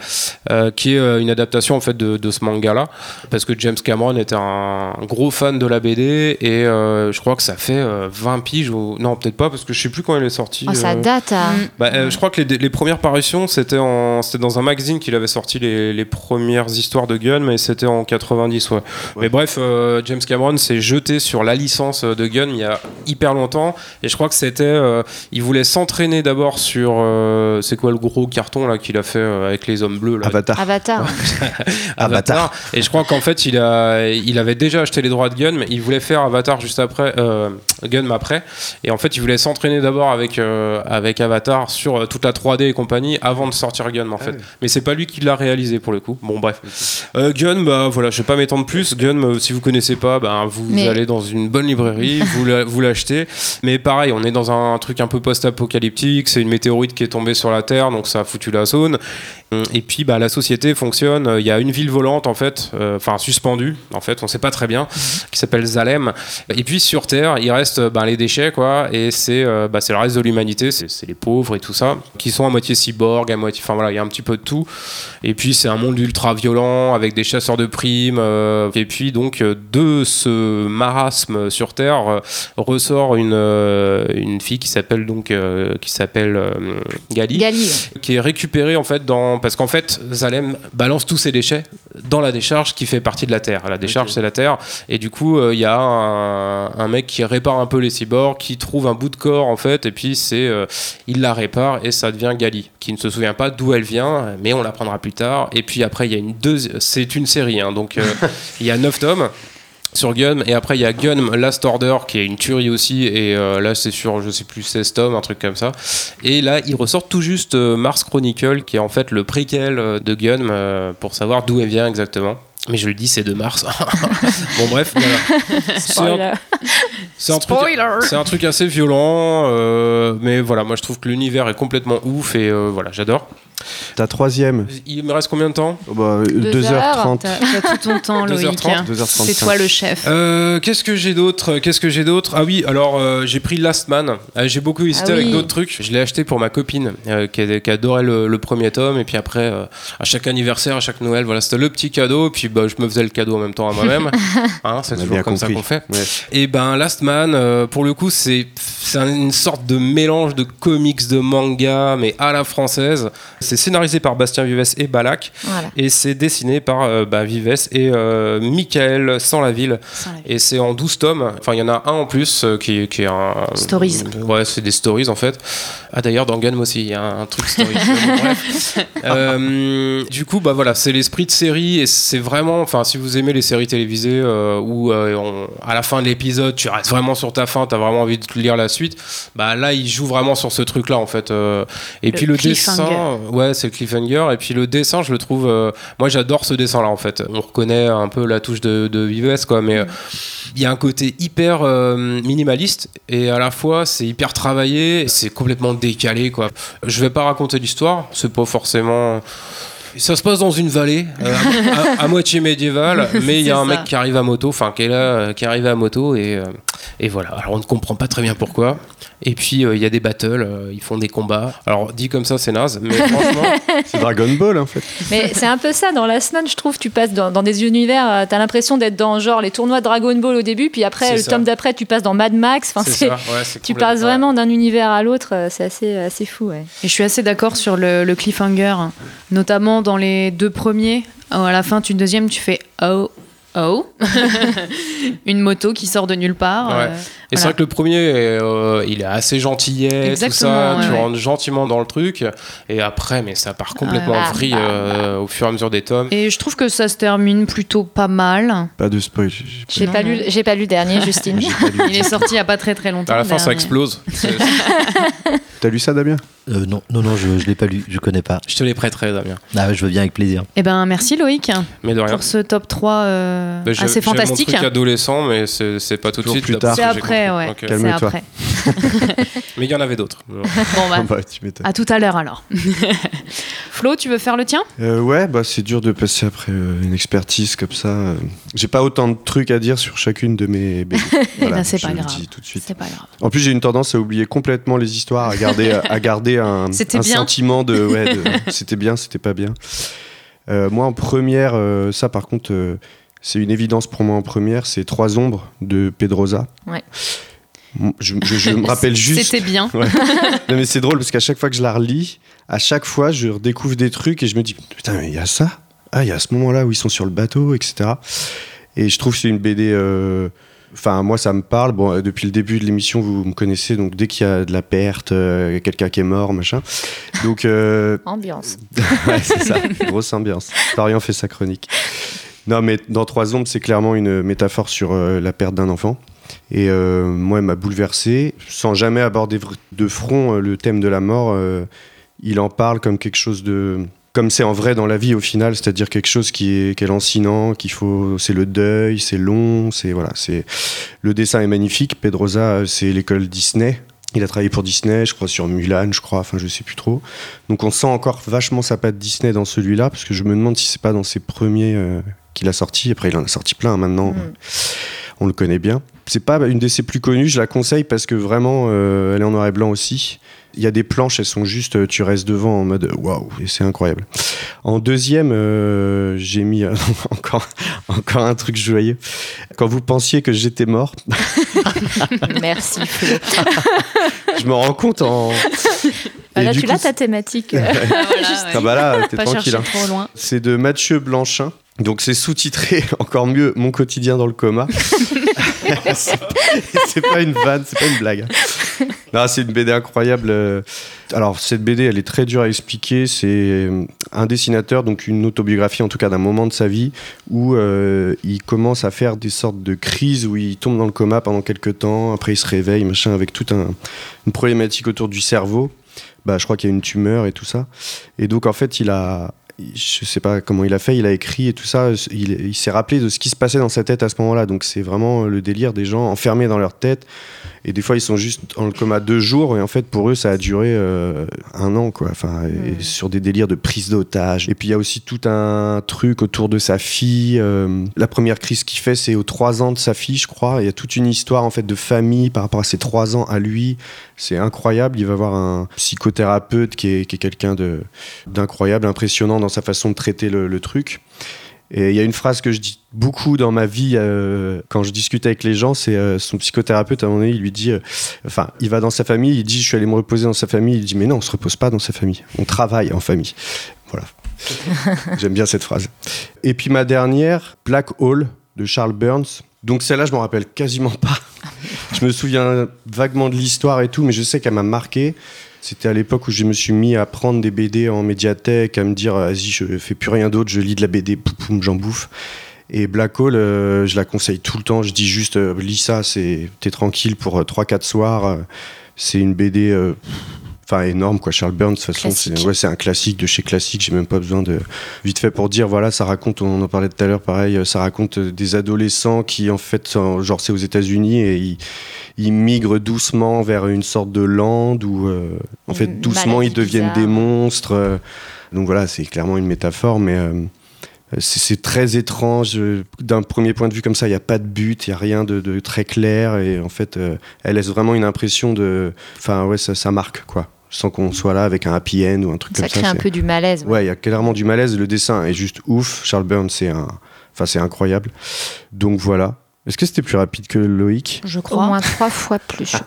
euh, qui est euh, une adaptation en fait de, de ce manga-là, parce que James Cameron était un gros fan de la BD et euh, je crois que ça fait euh, 20 piges ou non peut-être pas parce que je sais plus quand il est sorti. Oh, ça euh, date. hein. bah, euh, je crois que les, les premières parutions, c'était en, dans un magazine qu'il avait sorti les, les premières histoires de Gun, mais c'était en 90, ouais. Mais bref, euh, James Cameron s'est jeté sur la licence de Gun il y a hyper longtemps, et je crois que c'était, euh, il voulait s'entraîner d'abord sur, euh, c'est quoi le gros carton là qu'il a fait euh, avec les hommes bleus là, Avatar. Avatar. Avatar. Et je crois qu'en fait, il, a, il avait déjà acheté les droits de Gun, mais il voulait faire Avatar juste après, euh, Gun après. Et en fait, il voulait s'entraîner d'abord avec, euh, avec Avatar sur euh, toute la 3D et compagnie avant de sortir Gun, en fait. Mais c'est pas lui qui l'a réalisé pour le coup. Bon, bref. Euh, Gun, bah voilà, je vais pas m'étendre plus. Gun, si vous connaissez pas, bah, vous Mais- allez dans une bonne librairie, vous la- vous l'achetez. Mais pareil, on est dans un truc un peu post-apocalyptique. C'est une météorite qui est tombée sur la Terre, donc ça a foutu la zone. Et puis bah, la société fonctionne. Il y a une ville volante en fait, euh, enfin suspendue en fait, on sait pas très bien, qui s'appelle Zalem. Et puis sur Terre, il reste bah, les déchets quoi, et c'est euh, bah, le reste de l'humanité, c'est les pauvres et tout ça, qui sont à moitié cyborg, à moitié, enfin voilà, il y a un petit peu de tout. Et puis c'est un monde ultra violent avec des chasseurs de primes. euh, et puis donc euh, de ce marasme sur Terre ressort une une fille qui s'appelle donc qui s'appelle Gali Gali. qui est récupéré en fait dans parce qu'en fait Zalem balance tous ses déchets dans la décharge qui fait partie de la terre. La décharge c'est la terre. Et du coup euh, il y a un, un mec qui répare un peu les cyborgs qui trouve un bout de corps en fait et puis c'est euh, il la répare et ça devient Gali qui ne se souvient pas d'où elle vient mais on l'apprendra plus tard. Et puis après il y a une deuxième c'est une série hein, donc euh, il y a neuf tomes sur Gun. Et après il y a Gun Last Order qui est une tuerie aussi. Et euh, là c'est sur je sais plus 16 tomes un truc comme ça. Et là il ressort tout juste euh, Mars Chronicle qui est en fait le préquel euh, de Gun pour savoir d'où elle vient exactement mais je le dis c'est de Mars bon bref voilà. C'est un- Spoiler. c'est un, truc, c'est un truc assez violent, euh, mais voilà, moi je trouve que l'univers est complètement ouf et euh, voilà, j'adore. Ta troisième. Il me reste combien de temps? Oh bah, 2h30. T'as tout ton temps, Loïc. 2h30. 2h35. C'est toi le chef. Euh, Qu'est-ce que j'ai d'autre? Qu'est-ce que j'ai d'autre? Ah oui, alors euh, j'ai pris Last Man. Euh, j'ai beaucoup hésité Ah oui. avec d'autres trucs. Je l'ai acheté pour ma copine euh, qui, adorait le, le premier tome. Et puis après, euh, à chaque anniversaire, à chaque Noël, voilà, c'était le petit cadeau. Puis bah, je me faisais le cadeau en même temps à moi-même. Hein, c'est toujours comme ça qu'on fait. Ouais. Et ben Last Man, euh, pour le coup, c'est c'est un- une sorte de mélange de comics, de manga, mais à la française. C'est scénarisé par Bastien Vives et Balak. Voilà. Et c'est dessiné par euh, bah, Vives et euh, Michael Sans la ville. Et c'est en 12 tomes. Enfin, il y en a un en plus euh, qui, qui est un. Stories. Ouais, c'est des stories en fait. Ah, d'ailleurs, dans Gun aussi, il y a un, un truc stories. Euh, du coup, bah voilà, c'est l'esprit de série et c'est vraiment. Enfin, si vous aimez les séries télévisées euh, où euh, on- à la fin de l'épisode, tu restes vraiment sur ta fin, t'as vraiment envie de lire la suite, bah là, il joue vraiment sur ce truc-là en fait. Euh, et Le puis le cliffhanger. dessin, ouais, c'est le cliffhanger. Et puis le dessin, je le trouve. moi, j'adore ce dessin-là en fait. On reconnaît un peu la touche de, de Vives, quoi, mais. euh, il y a un côté hyper minimaliste et à la fois c'est hyper travaillé, c'est complètement décalé quoi. Je vais pas raconter l'histoire, c'est pas forcément. Ça se passe dans une vallée euh, à, moitié médiévale, mais il y a un ça. mec qui arrive à moto, enfin qui est là, euh, qui arrive à moto et, euh, et voilà. Alors on ne comprend pas très bien pourquoi. Et puis euh, il y a des battles, euh, ils font des combats. Alors dit comme ça c'est naze, mais franchement C'est Dragon Ball en fait. Mais c'est un peu ça dans la semaine, je trouve. Tu passes dans, dans des univers, euh, t'as l'impression d'être dans genre les tournois de Dragon Ball au début, puis après le ça. tome d'après, tu passes dans Mad Max. Enfin, c'est. Ouais, c'est tu passes vraiment d'un univers à l'autre, euh, c'est assez, assez fou. Ouais. Et je suis assez d'accord sur le, le cliffhanger, notamment dans les deux premiers. Oh, À la fin, tu deuxième, tu fais oh oh, une moto qui sort de nulle part. Ouais. Et c'est vrai que le premier, euh, il est assez gentillet, tout ça. Tu ouais, rentres gentiment dans le truc. Et après, mais ça part complètement Ouais. en vrille euh, au fur et à mesure des tomes. Et je trouve que ça se termine plutôt pas mal. Pas de spoil. j'ai- pas, lu, j'ai pas lu le dernier, Justine. Il est sorti il y a pas très très longtemps. À la fin, ça explose. C'est- T'as lu ça, Damien? Euh, non, non, non, je ne l'ai pas lu, je connais pas. Je te les prêterai, Damien. Ah, je veux bien avec plaisir. Eh ben merci Loïc Mais de rien. pour ce top 3 euh, Bah, assez j'ai fantastique. mon truc adolescent, mais c'est c'est pas tout de suite. C'est j'ai après, ouais. C'est Calme-toi. après. Mais il y en avait d'autres. Bon, bah, Bah, tu m'étonnes. à tout à l'heure alors. Flo, tu veux faire le tien? Euh, ouais, bah c'est dur de passer après euh, une expertise comme ça. euh. J'ai pas autant de trucs à dire sur chacune de mes BD. Voilà, ben, c'est je pas le grave. dis tout de suite. C'est pas grave. En plus, j'ai une tendance à oublier complètement les histoires, à garder, à garder un, sentiment de, ouais, de c'était bien, c'était pas bien. Euh, moi, en première, euh, ça par contre, euh, c'est une évidence pour moi en première, c'est Trois ombres de Pedrosa. Ouais. Je, je- je me rappelle juste. C'était bien. Ouais. Non, mais c'est drôle parce qu'à chaque fois que je la relis, à chaque fois, je redécouvre des trucs et je me dis putain, mais il y a ça. Ah, il y a ce moment-là où ils sont sur le bateau, etc. Et je trouve que c'est une BD. euh, Enfin, moi, ça me parle. Bon, euh, depuis le début de l'émission, vous me connaissez, donc dès qu'il y a de la perte, euh, quelqu'un qui est mort, machin. Donc, euh, Ambiance. ouais, c'est ça, grosse ambiance. Florian fait sa chronique. Non, mais dans Trois Ombres, c'est clairement une métaphore sur euh, la perte d'un enfant. Et euh, moi, elle m'a bouleversé. Sans jamais aborder de front euh, le thème de la mort, il en parle comme quelque chose de. Comme c'est en vrai dans la vie au final, c'est-à-dire quelque chose qui est, qui lancinant, qu'il faut. C'est le deuil, c'est long, c'est. Voilà, c'est. Le dessin est magnifique. Pedrosa, c'est l'école Disney. Il a travaillé pour Disney, je crois, sur Mulan, je crois, enfin, je sais plus trop. Donc on sent encore vachement sa patte Disney dans celui-là, parce que je me demande si c'est pas dans ses premiers euh, qu'il a sorti. Après, il en a sorti plein maintenant. Mm. On le connaît bien. C'est pas une de ses plus connues, je la conseille parce que vraiment, euh, elle est en noir et blanc aussi. Il y a des planches, elles sont juste, euh, tu restes devant en mode waouh, et c'est incroyable. En deuxième, euh, j'ai mis euh, encore, encore un truc joyeux. Quand vous pensiez que j'étais mort, Merci je me rends compte en. Ah, Et là, tu coup, l'as ta thématique. Voilà, Ah bah là, t'es Pas tranquille. hein. trop loin. C'est de Mathieu Blanchin. Donc c'est sous-titré encore mieux Mon quotidien dans le coma. C'est pas une vanne, c'est pas une blague. Non, c'est une BD incroyable. euh. Alors cette BD, elle est très dure à expliquer. C'est euh, un dessinateur, donc une autobiographie en tout cas d'un moment de sa vie où euh, il commence à faire des sortes de crises où il tombe dans le coma pendant quelques temps. Après il se réveille, machin, avec toute un- une problématique autour du cerveau. Bah, je crois qu'il y a une tumeur et tout ça. Et donc en fait, il a je sais pas comment il a fait, il a écrit et tout ça, il, il s'est rappelé de ce qui se passait dans sa tête à ce moment-là. Donc c'est vraiment le délire des gens enfermés dans leur tête Et des fois, ils sont juste en coma deux jours, et en fait, pour eux, ça a duré euh, un an, quoi. Enfin, sur des délires de prise d'otage. Et puis, il y a aussi tout un truc autour de sa fille. euh, la première crise qu'il fait, c'est aux trois ans de sa fille, je crois. Il y a toute une histoire, en fait, de famille par rapport à ses trois ans à lui. C'est incroyable. Il va voir un psychothérapeute qui est, qui est quelqu'un d'incroyable, impressionnant dans sa façon de traiter le, le truc. Et il y a une phrase que je dis beaucoup dans ma vie euh, quand je discute avec les gens, c'est euh, son psychothérapeute à un moment donné, il lui dit, euh, enfin, il va dans sa famille, il dit, je suis allé me reposer dans sa famille, il dit, mais non, on se repose pas dans sa famille, on travaille en famille. Voilà. J'aime bien cette phrase. Et puis ma dernière, Black Hole de Charles Burns. Donc celle-là, je m'en rappelle quasiment pas. Je me souviens vaguement de l'histoire et tout, mais je sais qu'elle m'a marqué. C'était à l'époque où je me suis mis à prendre des BD en médiathèque, à me dire, vas-y, je fais plus rien d'autre, je lis de la BD, poum, j'en bouffe. Et Black Hole, euh, je la conseille tout le temps. Je dis juste, euh, lis ça, t'es tranquille pour 3-4 soirs. euh, c'est une BD, euh, enfin énorme quoi. Charles Burns, de toute façon, c'est, ouais, un classique de chez classique. J'ai même pas besoin de vite fait pour dire, voilà, ça raconte, on en parlait tout à l'heure, pareil, euh, ça raconte euh, des adolescents qui en fait, sont- genre c'est aux États-Unis et ils, ils migrent doucement vers une sorte de lande où, euh, en fait, doucement ils deviennent bizarre. des monstres. donc voilà, c'est clairement une métaphore, mais euh, c'est très étrange. D'un premier point de vue comme ça, il n'y a pas de but, il n'y a rien de, de très clair. Et en fait, euh, elle laisse vraiment une impression de. Enfin, ouais, ça, ça marque, quoi. Sans qu'on soit là avec un happy end ou un truc Ça comme ça. crée un peu du malaise. ouais. Ouais, il y a clairement du malaise. Le dessin est juste ouf. Charles Burns, c'est un. Enfin, c'est incroyable. Donc voilà. Est-ce que c'était plus rapide que Loïc Je Au crois. moins trois fois plus.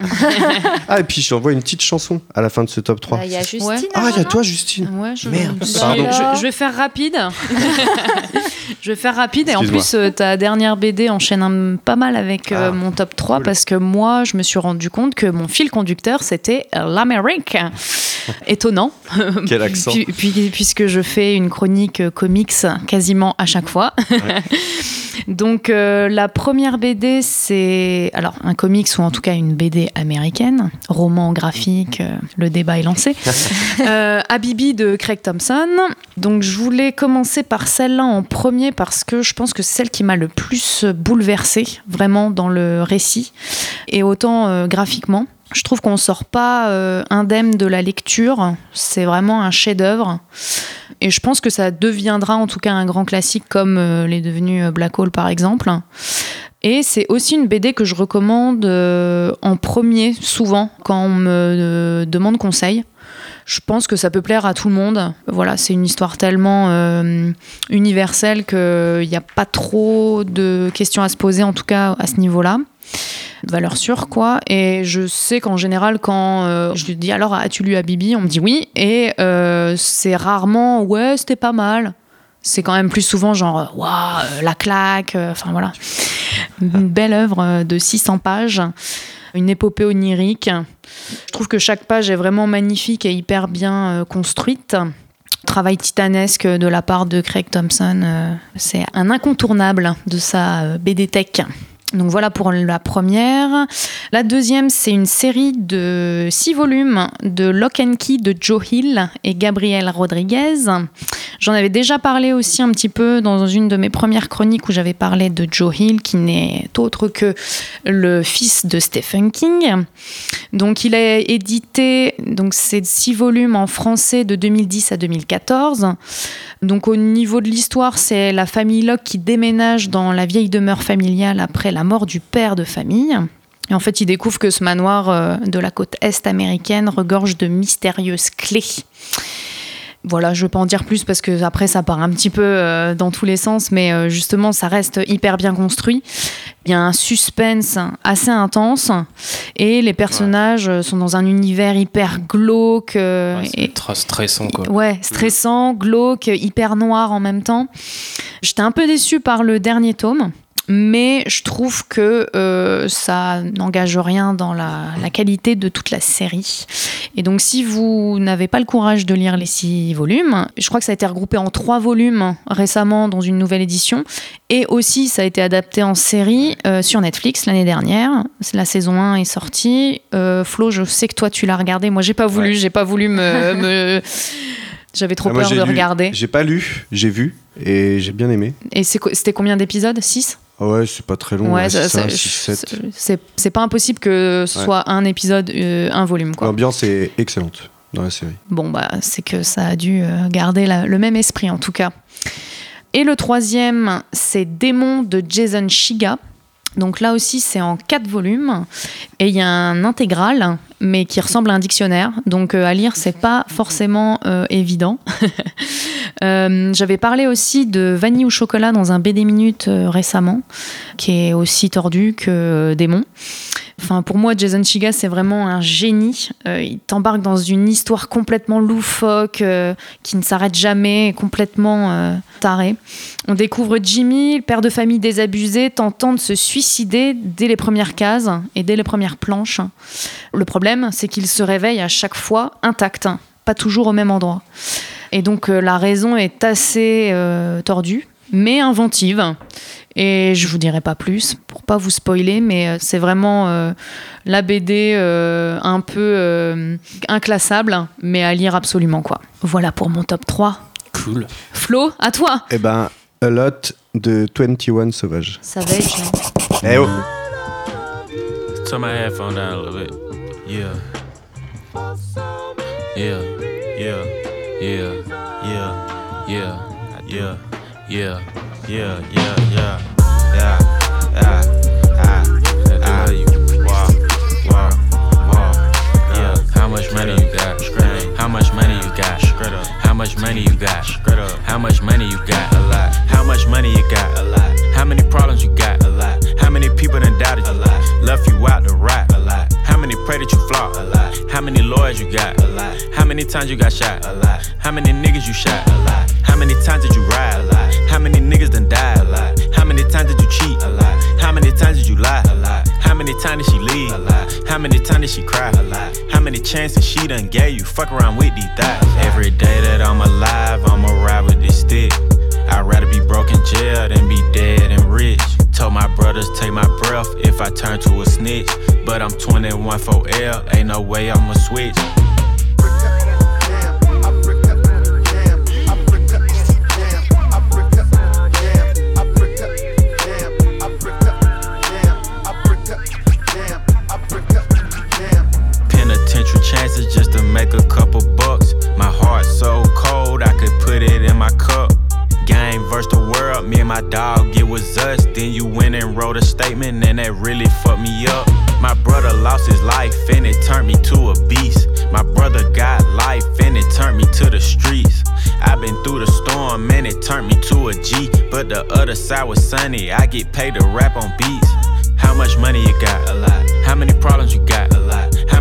Ah, et puis je t'envoie une petite chanson à la fin de ce top 3. Bah, Il y a Justine. Ouais. Ah, il y a toi, Justine. Ouais, je... Merde, je- pardon. Je, je vais faire rapide. je vais faire rapide et en plus euh, ta dernière BD enchaîne un- pas mal avec euh, Ah, mon top 3 cool. parce que moi je me suis rendu compte que mon fil conducteur c'était l'Amérique. Étonnant. Quel accent. Puis- puis- puisque je fais une chronique euh, comics quasiment à chaque fois. Donc euh, la première BD, c'est alors un comics ou en tout cas une BD américaine, roman graphique, euh, le débat est lancé. Euh, Habibi de Craig Thompson. Donc je voulais commencer par celle-là en premier parce que je pense que c'est celle qui m'a le plus bouleversée vraiment dans le récit et autant euh, graphiquement. Je trouve qu'on sort pas euh, indemne de la lecture. C'est vraiment un chef-d'œuvre. Et je pense que ça deviendra en tout cas un grand classique comme euh, l'est devenu euh, Black Hole par exemple. Et c'est aussi une BD que je recommande en premier souvent quand on me demande conseil. Je pense que ça peut plaire à tout le monde. Voilà, c'est une histoire tellement universelle qu'il n'y a pas trop de questions à se poser, en tout cas à ce niveau-là. Valeur sûre, quoi. Et je sais qu'en général, quand euh, je lui dis alors, as-tu lu Habibi? On me dit oui. Et euh, c'est rarement ouais, c'était pas mal. C'est quand même plus souvent genre waouh, euh, la claque. Enfin voilà. Une belle œuvre de 600 pages. Une épopée onirique. Je trouve que chaque page est vraiment magnifique et hyper bien construite. Travail titanesque de la part de Craig Thompson. c'est un incontournable de sa BD Tech. Donc voilà pour la première. La deuxième, c'est une série de six volumes de Lock and Key de Joe Hill et Gabriel Rodriguez. J'en avais déjà parlé aussi un petit peu dans une de mes premières chroniques où j'avais parlé de Joe Hill, qui n'est autre que le fils de Stephen King. Donc il a édité donc ces six volumes en français de 2010 à 2014. Donc au niveau de l'histoire, c'est la famille Locke qui déménage dans la vieille demeure familiale après la mort du père de famille. Et en fait, il découvre que ce manoir euh, de la côte est américaine regorge de mystérieuses clés. Voilà, je ne vais pas en dire plus parce que après ça part un petit peu euh, dans tous les sens, mais euh, justement ça reste hyper bien construit. Il y a un suspense assez intense et les personnages sont dans un univers hyper glauque Ouais, et très stressant quoi. Ouais, stressant, glauque, hyper noir en même temps. J'étais un peu déçue par le dernier tome. Mais je trouve que euh, ça n'engage rien dans la, la qualité de toute la série. Et donc, si vous n'avez pas le courage de lire les six volumes, je crois que ça a été regroupé en trois volumes récemment dans une nouvelle édition. Et aussi, ça a été adapté en série euh, sur Netflix l'année dernière. La saison 1 est sortie. Euh, Flo, je sais que toi, tu l'as regardé. Moi, j'ai pas voulu. Ouais. J'ai pas voulu me. me- J'avais trop Ah, peur de lu- regarder. J'ai pas lu, j'ai vu et j'ai bien aimé. Et c'était combien d'épisodes? 6 Ah ouais, c'est pas très long. Ouais, c'est pas impossible que ce Ouais. soit un épisode, euh, un volume. L'ambiance est excellente dans la série. Bon, bah, c'est que ça a dû euh, garder la- le même esprit en tout cas. Et le troisième, c'est Démon de Jason Shiga. Donc là aussi, c'est en quatre volumes. Et il y a un intégral, mais qui ressemble à un dictionnaire. Donc euh, à lire, c'est pas forcément euh, évident. Euh, J'avais parlé aussi de Vanille ou Chocolat dans un BD Minute récemment, qui est aussi tordu que Démon. Enfin, pour moi, Jason Shiga, c'est vraiment un génie. Euh, il t'embarque dans une histoire complètement loufoque, euh, qui ne s'arrête jamais, complètement euh, tarée. On découvre Jimmy, le père de famille désabusé, tentant de se suicider dès les premières cases et dès les premières planches. Le problème, c'est qu'il se réveille à chaque fois intact, pas toujours au même endroit. Et donc, la raison est assez tordue, mais inventive. Et je vous dirai pas plus pas vous spoiler, mais euh, c'est vraiment euh, la BD euh, un peu euh, inclassable, mais à lire absolument quoi. Voilà pour mon top 3. Cool. Flo, à toi Eh ben, A Lot de 21 Sauvage. Savage. Eh oh Turn my headphone down a little bit. Yeah. Yeah. Yeah. Yeah. Yeah. Yeah. Yeah. Yeah. Yeah. Yeah. Yeah. Yeah. How much money you got? How much money you got? Straight up much money you got? How much money you got? A lot. How much money you got? A lot. How many problems you got? A lot. How many people done doubted you? A lot. Left you out to rot? A lot. How many pray that you flop? A lot. How many lawyers you got? A lot. How many times you got shot? A lot. How many niggas you shot? A lot. How many times did you ride? A lot. How many niggas done died? A lot. How many times did you cheat? A lot. How many times did you lie? A lot. How many times did she leave? A lot. How many times did she cry? A lot. How many chances she done gave you? Fuck around with these thighs. Every day that I'm alive, I'ma ride with this stick. I'd rather be broke in jail than be dead and rich. Told my brothers take my breath if I turn to a snitch. But I'm 21 for L, ain't no way I'ma switch. Make a couple bucks. My heart so cold, I could put it in my cup. Game versus the world, me and my dog, it was us. Then you went and wrote a statement, and that really fucked me up. My brother lost his life, and it turned me to a beast. My brother got life, and it turned me to the streets. I've been through the storm, and it turned me to a G. But the other side was sunny, I get paid to rap on beats. How much money you got? A lot. How many problems you got? A lot.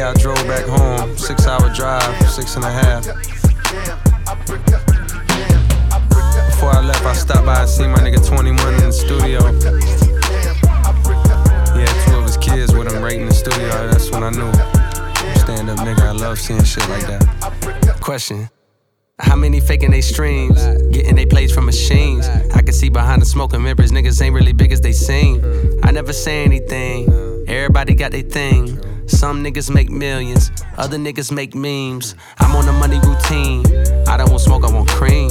A, I drove back home. Six hour drive, six and a half. Before I left, I stopped by and seen my nigga 21 in the studio. Had two of his kids with him right in the studio. That's when I knew. Stand up nigga, I love seeing shit like that. Question. How many faking they streams? Getting they plays from machines. I can see behind the smoke and mirrors, niggas ain't really big as they seem. I never say anything. Everybody got their thing. Some niggas make millions, other niggas make memes. I'm on a money routine. I don't want smoke, I want cream.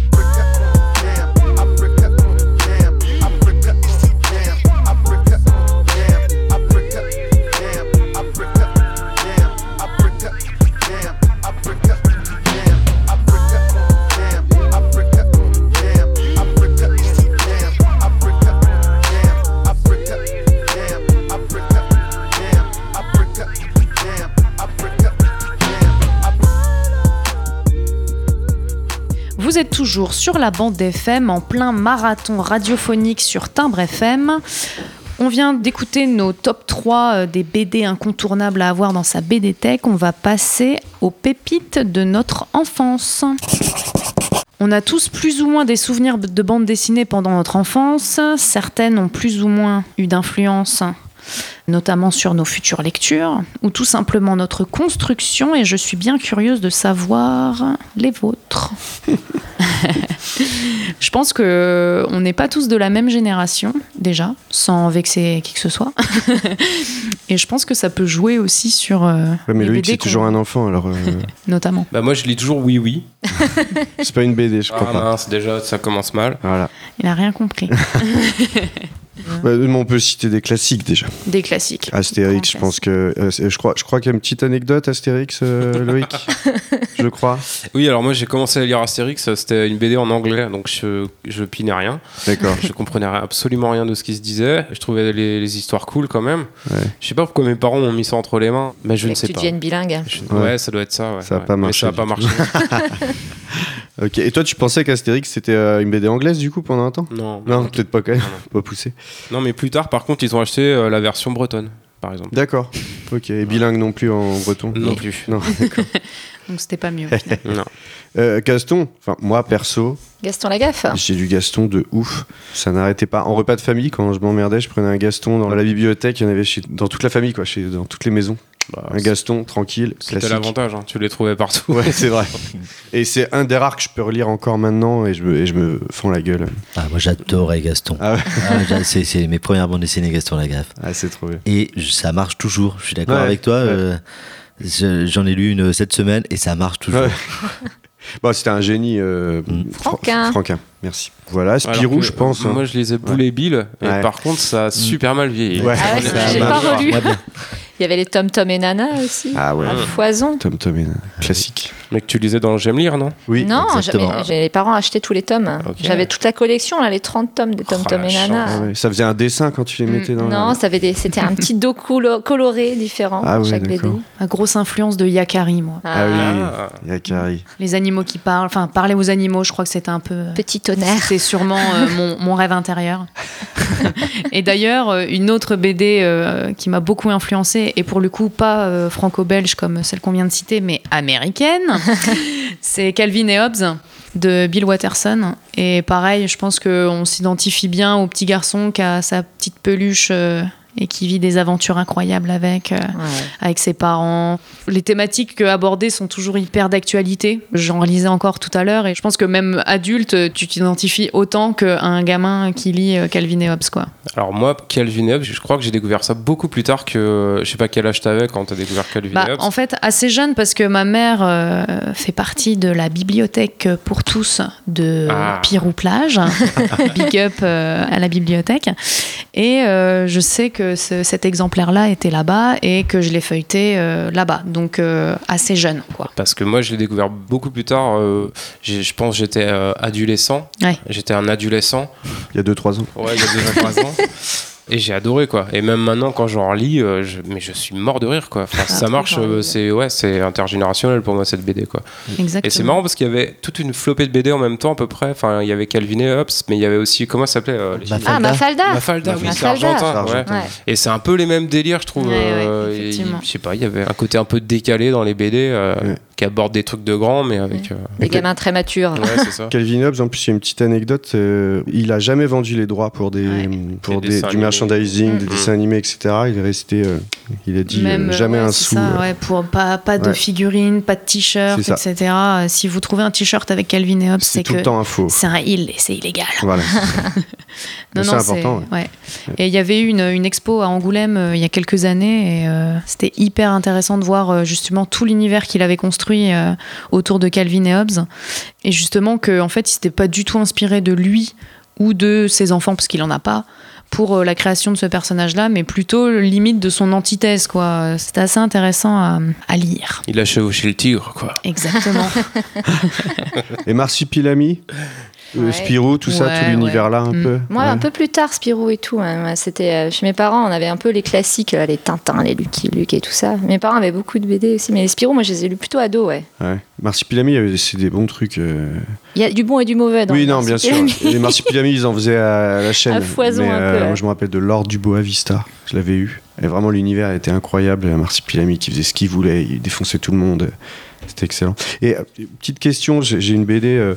Vous êtes toujours sur la bande FM en plein marathon radiophonique sur Timbre FM. On vient d'écouter nos top 3 euh, des BD incontournables à avoir dans sa BD Tech. On va passer aux pépites de notre enfance. On a tous plus ou moins des souvenirs de bandes dessinées pendant notre enfance. Certaines ont plus ou moins eu d'influence notamment sur nos futures lectures, ou tout simplement notre construction, et je suis bien curieuse de savoir les vôtres. je pense que on n'est pas tous de la même génération, déjà, sans vexer qui que ce soit. et je pense que ça peut jouer aussi sur. euh, Ouais, mais Loïc, c'est toujours un enfant, alors. euh, Notamment. Bah moi je lis toujours oui oui. c'est pas une BD, je crois Ah pas. mince, déjà ça commence mal. Voilà. Il a rien compris. Ouais, mais on peut citer des classiques déjà. Des classiques. Astérix, je pense que. euh, je crois, je crois qu'il y a une petite anecdote, Astérix, euh, Loïc. je crois. Oui, alors moi j'ai commencé à lire Astérix, c'était une BD en anglais, donc je, je pinais rien. D'accord. Je comprenais absolument rien de ce qui se disait. Je trouvais les, les histoires cool quand même. Je sais pas pourquoi mes parents m'ont mis ça entre les mains, mais je Et ne que sais tu pas. deviennes bilingue. Je- ouais. ça doit être ça. ouais, Ça a ouais. pas Mais marché ça a du pas marché. Ok. Et toi, tu pensais qu'Astérix c'était euh, une BD anglaise du coup pendant un temps? Non. Non, peut-être pas quand même. Pas poussé. non, mais plus tard, par contre, ils ont acheté euh, la version bretonne, par exemple. D'accord. Ok. Et bilingue non plus en breton? Non plus. Non, d'accord. Donc c'était pas mieux. au final. Non. Euh, Gaston, enfin moi perso, Gaston Lagaffe. j'ai du Gaston de ouf. Ça n'arrêtait pas. En repas de famille, quand je m'emmerdais, je prenais un Gaston dans la bibliothèque. Il y en avait chez, dans toute la famille, quoi, chez, dans toutes les maisons. Un Gaston tranquille, C'était l'avantage, hein, tu les trouvais partout. Ouais, c'est vrai. Et c'est un des rares que je peux relire encore maintenant et je me, et je me fends la gueule. Ah, moi j'adorais Gaston. Ah ouais. Ah, c'est, mes premières bandes dessinées Gaston Lagaffe. Ah, c'est trop bien. Et ça marche toujours. Je suis d'accord Ouais, avec toi. ouais. euh, je- j'en ai lu une cette semaine et ça marche toujours. Ouais. Bon, c'était un génie. euh, Fra- Franquin. Franquin, merci. Voilà, Spirou, que, je pense. Moi, hein. je lisais Boule et Bill, et Ouais. par contre, ça a super mal vieilli. Ouais. Ah ouais, Ça j'ai marche. pas relu. Il y avait les Tom Tom et Nana aussi. Ah ouais. À foison. Tom Tom et Nana, classique. Mais que tu lisais dans J'aime lire, non Oui, non, les parents acheté tous les tomes. J'avais toute la collection, là, les 30 tomes de Tom Oh, Tom et Nana. Ah ouais, Ça faisait un dessin quand tu les mettais dans Non, la... des- c'était un petit dos colo- coloré différent Ah chaque BD. d'accord. La grosse influence de Yakari, moi. Ah oui, Ah. Yakari. Les animaux qui parlent, enfin parler aux animaux, je crois que c'était un peu. Petit tonnerre. C'est sûrement euh, mon, mon rêve intérieur. et d'ailleurs, euh, une autre BD euh, qui m'a beaucoup influencée, et pour le coup, pas euh, franco-belge comme celle qu'on vient de citer, mais américaine, c'est Calvin et Hobbes de Bill Watterson. Et pareil, je pense qu'on s'identifie bien au petit garçon qui a sa petite peluche. Et qui vit des aventures incroyables avec, euh, avec ses parents. Les thématiques abordées sont toujours hyper d'actualité. J'en lisais encore tout à l'heure et je pense que même adulte, tu t'identifies autant qu'un gamin qui lit euh, Calvin et Hobbes. Quoi. Alors moi, Calvin et Hobbes, je crois que j'ai découvert ça beaucoup plus tard que... Je sais pas quel âge t'avais quand t'as découvert Calvin Bah, et Hobbes. en fait, assez jeune parce que ma mère euh, fait partie de la bibliothèque pour tous de Ah. Pirou Plage. Big up euh, à la bibliothèque. Et euh, je sais que ce- cet exemplaire-là était là-bas et que je l'ai feuilleté euh, là-bas. Donc euh, assez jeune, quoi. Parce que moi, je l'ai découvert beaucoup plus tard. euh, je pense que j'étais euh, adolescent. Ouais. J'étais un adolescent. Il y a 2-3 ans. Ouais, il y a 2 ans, 3 ans. et j'ai adoré quoi. Et même maintenant quand j'en relis, euh, je- mais je suis mort de rire quoi. Enfin, Ah, ça marche, euh, c'est ouais, c'est intergénérationnel pour moi cette BD quoi. Exactement. Et c'est marrant parce qu'il y avait toute une flopée de BD en même temps à peu près. Enfin, il y avait Calvin et Hobbes, mais il y avait aussi comment ça s'appelait euh, les- Ah, Mafalda. Mafalda, oui, c'est Mafalda. argentin. Ouais. Ouais. Et c'est un peu les mêmes délires, je trouve. Ouais, euh, je sais pas, il y avait un côté un peu décalé dans les BD euh, qui aborde des trucs de grands, mais avec. euh, Des gamins très matures. Ouais, ça. Calvin Hobbes, en plus, il y a une petite anecdote. euh, il a jamais vendu les droits pour des, pour Des du merchandising, des Mhm. dessins animés, etc. Il est resté. euh, il a dit Même, euh, jamais ouais, un c'est sou. ça, euh. ouais, pour pas, pas de Ouais. figurines, pas de t-shirt, C'est ça. etc. Si vous trouvez un t-shirt avec Calvin et Hobbes, c'est tout que le temps un faux. c'est un il et c'est illégal. Voilà. Non, Mais non, c'est important. ouais. ouais. Et il y avait eu une, une expo à Angoulême euh, il y a quelques années et euh, c'était hyper intéressant de voir euh, justement tout l'univers qu'il avait construit euh, autour de Calvin et Hobbes. Et justement qu'en en fait, il s'était pas du tout inspiré de lui ou de ses enfants, parce qu'il en a pas, pour euh, la création de ce personnage-là, mais plutôt limite de son antithèse. quoi. C'était assez intéressant à, à lire. Il a chevauché le tigre, quoi. Exactement. Et Marsupilami Ouais. Spirou, tout ça, Ouais, tout l'univers-là, un peu. Moi, Ouais. un peu plus tard, Spirou et tout. hein. C'était euh, chez mes parents, on avait un peu les classiques, euh, les Tintins, les Lucky Luke et tout ça. Mes parents avaient beaucoup de BD aussi, mais les Spirou, moi, je les ai lus plutôt ados, ouais. Ouais. Marsupilami, c'est des bons trucs. euh. Il y a du bon et du mauvais dans Oui, non, bien sûr. Les Marsupilami, ils en faisaient à la chaîne. À foison Mais, un peu, euh. Moi, je me rappelle de Lord du Boa Vista. Je l'avais eu. Et vraiment, l'univers était incroyable. Marsupilami qui faisait ce qu'il voulait. Il défonçait tout le monde. C'était excellent. Et euh, petite question, j'ai une BD euh,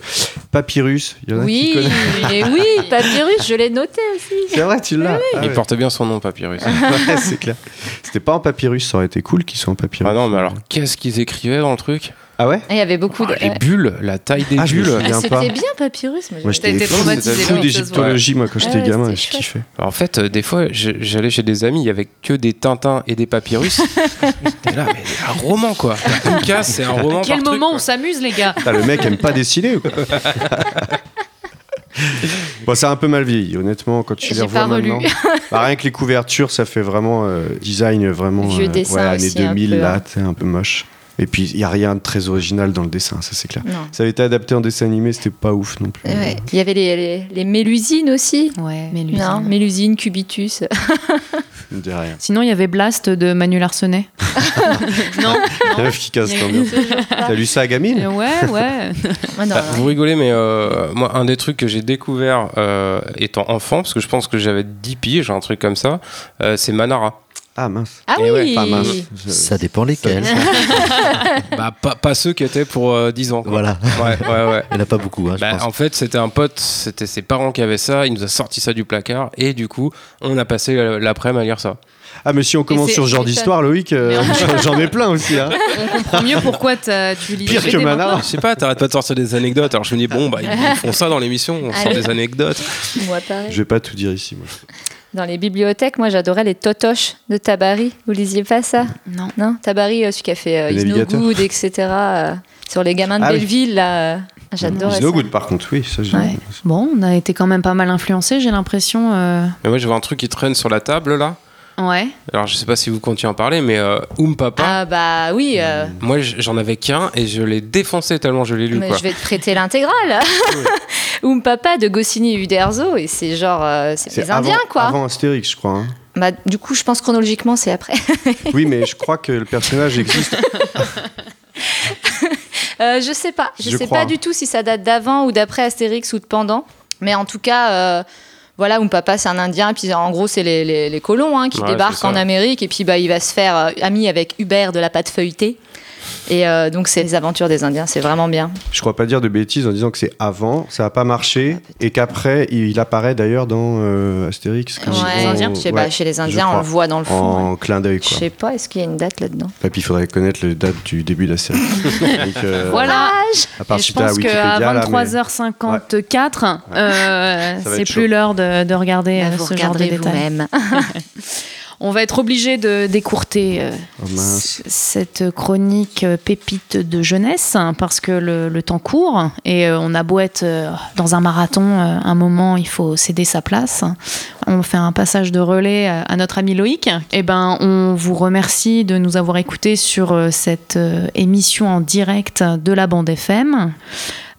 Papyrus. Il y en a qui Oui, et oui, Papyrus, je l'ai noté aussi. C'est vrai, tu l'as. Ah Il porte bien son nom, Papyrus. Ouais, c'est clair. C'était pas en papyrus, ça aurait été cool qu'ils soient en papyrus. Ah non, mais alors, qu'est-ce qu'ils écrivaient dans le truc? Ah ouais Il y avait beaucoup de. Les bulles, la taille des Ah, bulles. Ah. C'était bien Papyrus. Moi, j'étais fou, fou d'égyptologie, moi, quand j'étais Ah gamin, je kiffais. En fait, euh, des fois, j'allais chez des amis, il y avait que des Tintins et des Papyrus. J'étais là, mais un roman quoi. Un cas, c'est un roman. À quel par moment on s'amuse, les gars le mec aime pas dessiner ou quoi Bon, c'est un peu mal vieilli, honnêtement, quand tu les revois maintenant. Bah, rien que les couvertures, ça fait vraiment euh, design vraiment Vieux euh, dessin ouais, années aussi, un 2000 peu, là, hein. c'est un peu moche. Et puis il y a rien de très original dans le dessin, ça c'est clair. Non. Ça avait été adapté en dessin animé, c'était pas ouf non plus. Ouais. Il y avait les, les, les Mélusines aussi. Ouais, Non, Mélusine, Cubitus. Je ne dis rien. Sinon, il y avait Blast de Manu Larsenet. non. Meuf qui casse l'ambiance. T'as lu ça à gamine Ouais, ouais. Bah, vous rigolez, mais euh, moi, un des trucs que j'ai découvert euh, étant enfant, parce que je pense que j'avais 10 piges, un truc comme ça, euh, c'est Manara. Ah mince. Ah Et ouais, oui enfin, mince. Ça dépend lesquels. bah, pas, pas ceux qui étaient pour euh, 10 ans. quoi. Voilà. Ouais, ouais, ouais. Il n'y en a pas beaucoup, hein, je Bah, pense. en fait, c'était un pote, c'était ses parents qui avaient ça, il nous a sorti ça du placard, et du coup, on a passé euh, l'après-midi à lire ça. Ah mais si on commence sur ce genre d'histoire, Loïc, euh, j'en- ai plein aussi. Hein. On comprend mieux pourquoi t'as- tu lis Pire que maintenant. Je sais pas, t'arrêtes pas de sortir des anecdotes, alors je me dis, bon, bah, ils font ça dans l'émission, on sort des anecdotes. Moi, pareil. Je vais pas tout dire ici. Moi. Dans les bibliothèques, moi, j'adorais les Totoches de Tabari. Vous lisiez pas ça? Non. Non? Tabari, euh, celui qui a fait euh, Is No. Good, etc. euh, sur les gamins de Ah oui. Belleville, là. euh, J'adorais ça. no good par contre, oui. Ça, j'ai- Ouais. Bon, on a été quand même pas mal influencés, j'ai l'impression. euh, Mais moi, j'avais un truc qui traîne sur la table, là. Ouais. Alors, je sais pas si vous continuez à en parler, mais euh, Oum Papa, Ah bah oui, euh, moi, j- j'en avais qu'un, et je l'ai défoncé tellement je l'ai lu, mais quoi. je vais te prêter l'intégrale. Oum Papa de Goscinny et Uderzo, et c'est genre, euh, c'est les Indiens, avant, quoi. Avant Astérix, je crois. hein. Bah, du coup, je pense chronologiquement, c'est après. Oui, mais je crois que le personnage existe. Euh, je sais pas. Je, Je sais crois. pas du tout si ça date d'avant ou d'après Astérix ou de pendant. Mais en tout cas, euh, voilà, Oum Papa, c'est un Indien. Et puis en gros, c'est les, les- les colons hein, qui Ouais, débarquent en Amérique. Et puis bah, il va se faire euh, ami avec Hubert de la pâte feuilletée. Et euh, donc, c'est les aventures des Indiens. C'est vraiment bien. Je crois pas dire de bêtises en disant que c'est avant, ça a pas marché, et qu'après, il apparaît d'ailleurs dans euh, Astérix. quand Ouais, je sais ouais, pas, chez les je Indiens, on le voit dans le fond. En ouais. clin d'œil, Je quoi. sais pas, est-ce qu'il y a une date là-dedans? Et puis il faudrait connaître la date du début de la série. Donc, euh, Voilà. À part Et si je pense qu'à là, mais- 23h54, euh, c'est plus l'heure de, de regarder Bah, Vous ce genre de détails. On va être obligé de d'écourter euh, Oh, cette chronique euh, pépite de jeunesse hein, parce que le, le temps court et euh, on a beau être euh, dans un marathon, un moment il faut céder sa place. On fait un passage de relais à, à notre ami Loïc. Et ben on vous remercie de nous avoir écoutés sur cette émission en direct de la bande FM.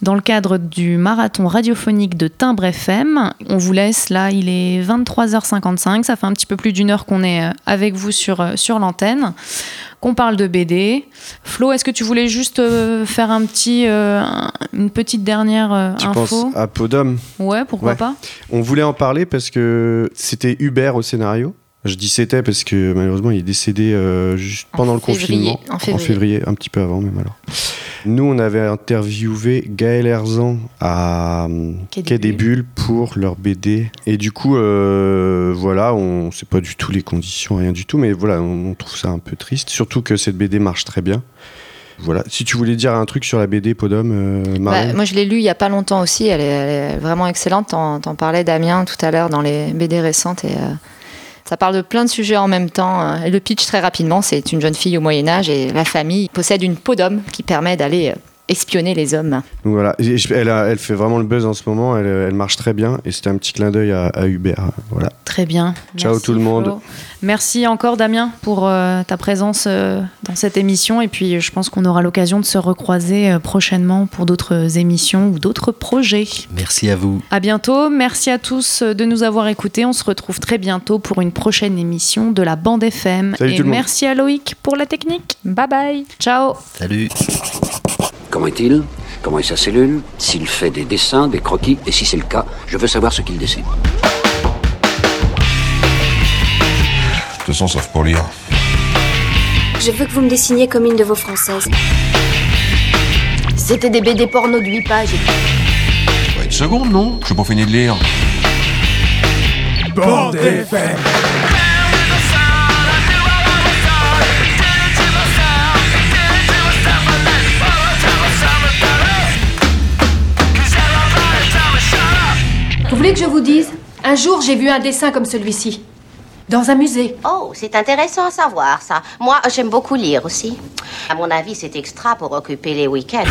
Dans le cadre du marathon radiophonique de Timbre FM. On vous laisse là, il est 23h55, ça fait un petit peu plus d'une heure qu'on est euh, avec vous sur, euh, sur l'antenne, qu'on parle de BD. Flo, est-ce que tu voulais juste euh, faire un petit, euh, un- une petite dernière euh, Tu info penses à Podom Ouais, pourquoi Ouais. pas On voulait en parler parce que c'était Hubert au scénario. Je dis c'était parce que malheureusement il est décédé euh, juste pendant le février, confinement. en février. un petit peu avant même alors. Nous on avait interviewé Gaël Erzan à euh, Quai des Quai des Bulles pour leur BD. Et du coup, euh, voilà, on sait pas du tout les conditions, rien du tout, mais voilà, on, on trouve ça un peu triste. Surtout que cette BD marche très bien. Voilà. Si tu voulais dire un truc sur la BD Podom, euh, Bah, moi, je l'ai lu il y a pas longtemps aussi. Elle est, elle est vraiment excellente. T'en, t'en parlais, Damien, tout à l'heure dans les BD récentes. Et, euh, ça parle de plein de sujets en même temps. Et le pitch, très rapidement, c'est une jeune fille au Moyen-Âge et la famille possède une peau d'homme qui permet d'aller euh, espionner les hommes. Donc voilà, elle, a- elle fait vraiment le buzz en ce moment, elle, elle marche très bien et c'était un petit clin d'œil à, à Hubert. Voilà. Très bien. Ciao Merci, tout le monde. Flo. Merci encore Damien pour euh, ta présence euh, dans cette émission et puis euh, je pense qu'on aura l'occasion de se recroiser euh, prochainement pour d'autres émissions ou d'autres projets. Merci à vous. À bientôt, merci à tous euh, de nous avoir écoutés. On se retrouve très bientôt pour une prochaine émission de la bande FM. Salut et tout le monde. merci à Loïc pour la technique. Bye bye. Ciao. Salut. Comment est-il? Comment est sa cellule? S'il fait des dessins, des croquis? Et si c'est le cas, je veux savoir ce qu'il dessine. De toute façon, sauf pour lire. Je veux que vous me dessiniez comme une de vos françaises. C'était des BD porno de 8 pages. Bah, une seconde, non? Je pas fini de lire. Bande FM. Voulez que je vous dise? Un jour, j'ai vu un dessin comme celui-ci. Dans un musée. Oh, c'est intéressant à savoir ça. Moi, j'aime beaucoup lire aussi. À mon avis, c'est extra pour occuper les week-ends.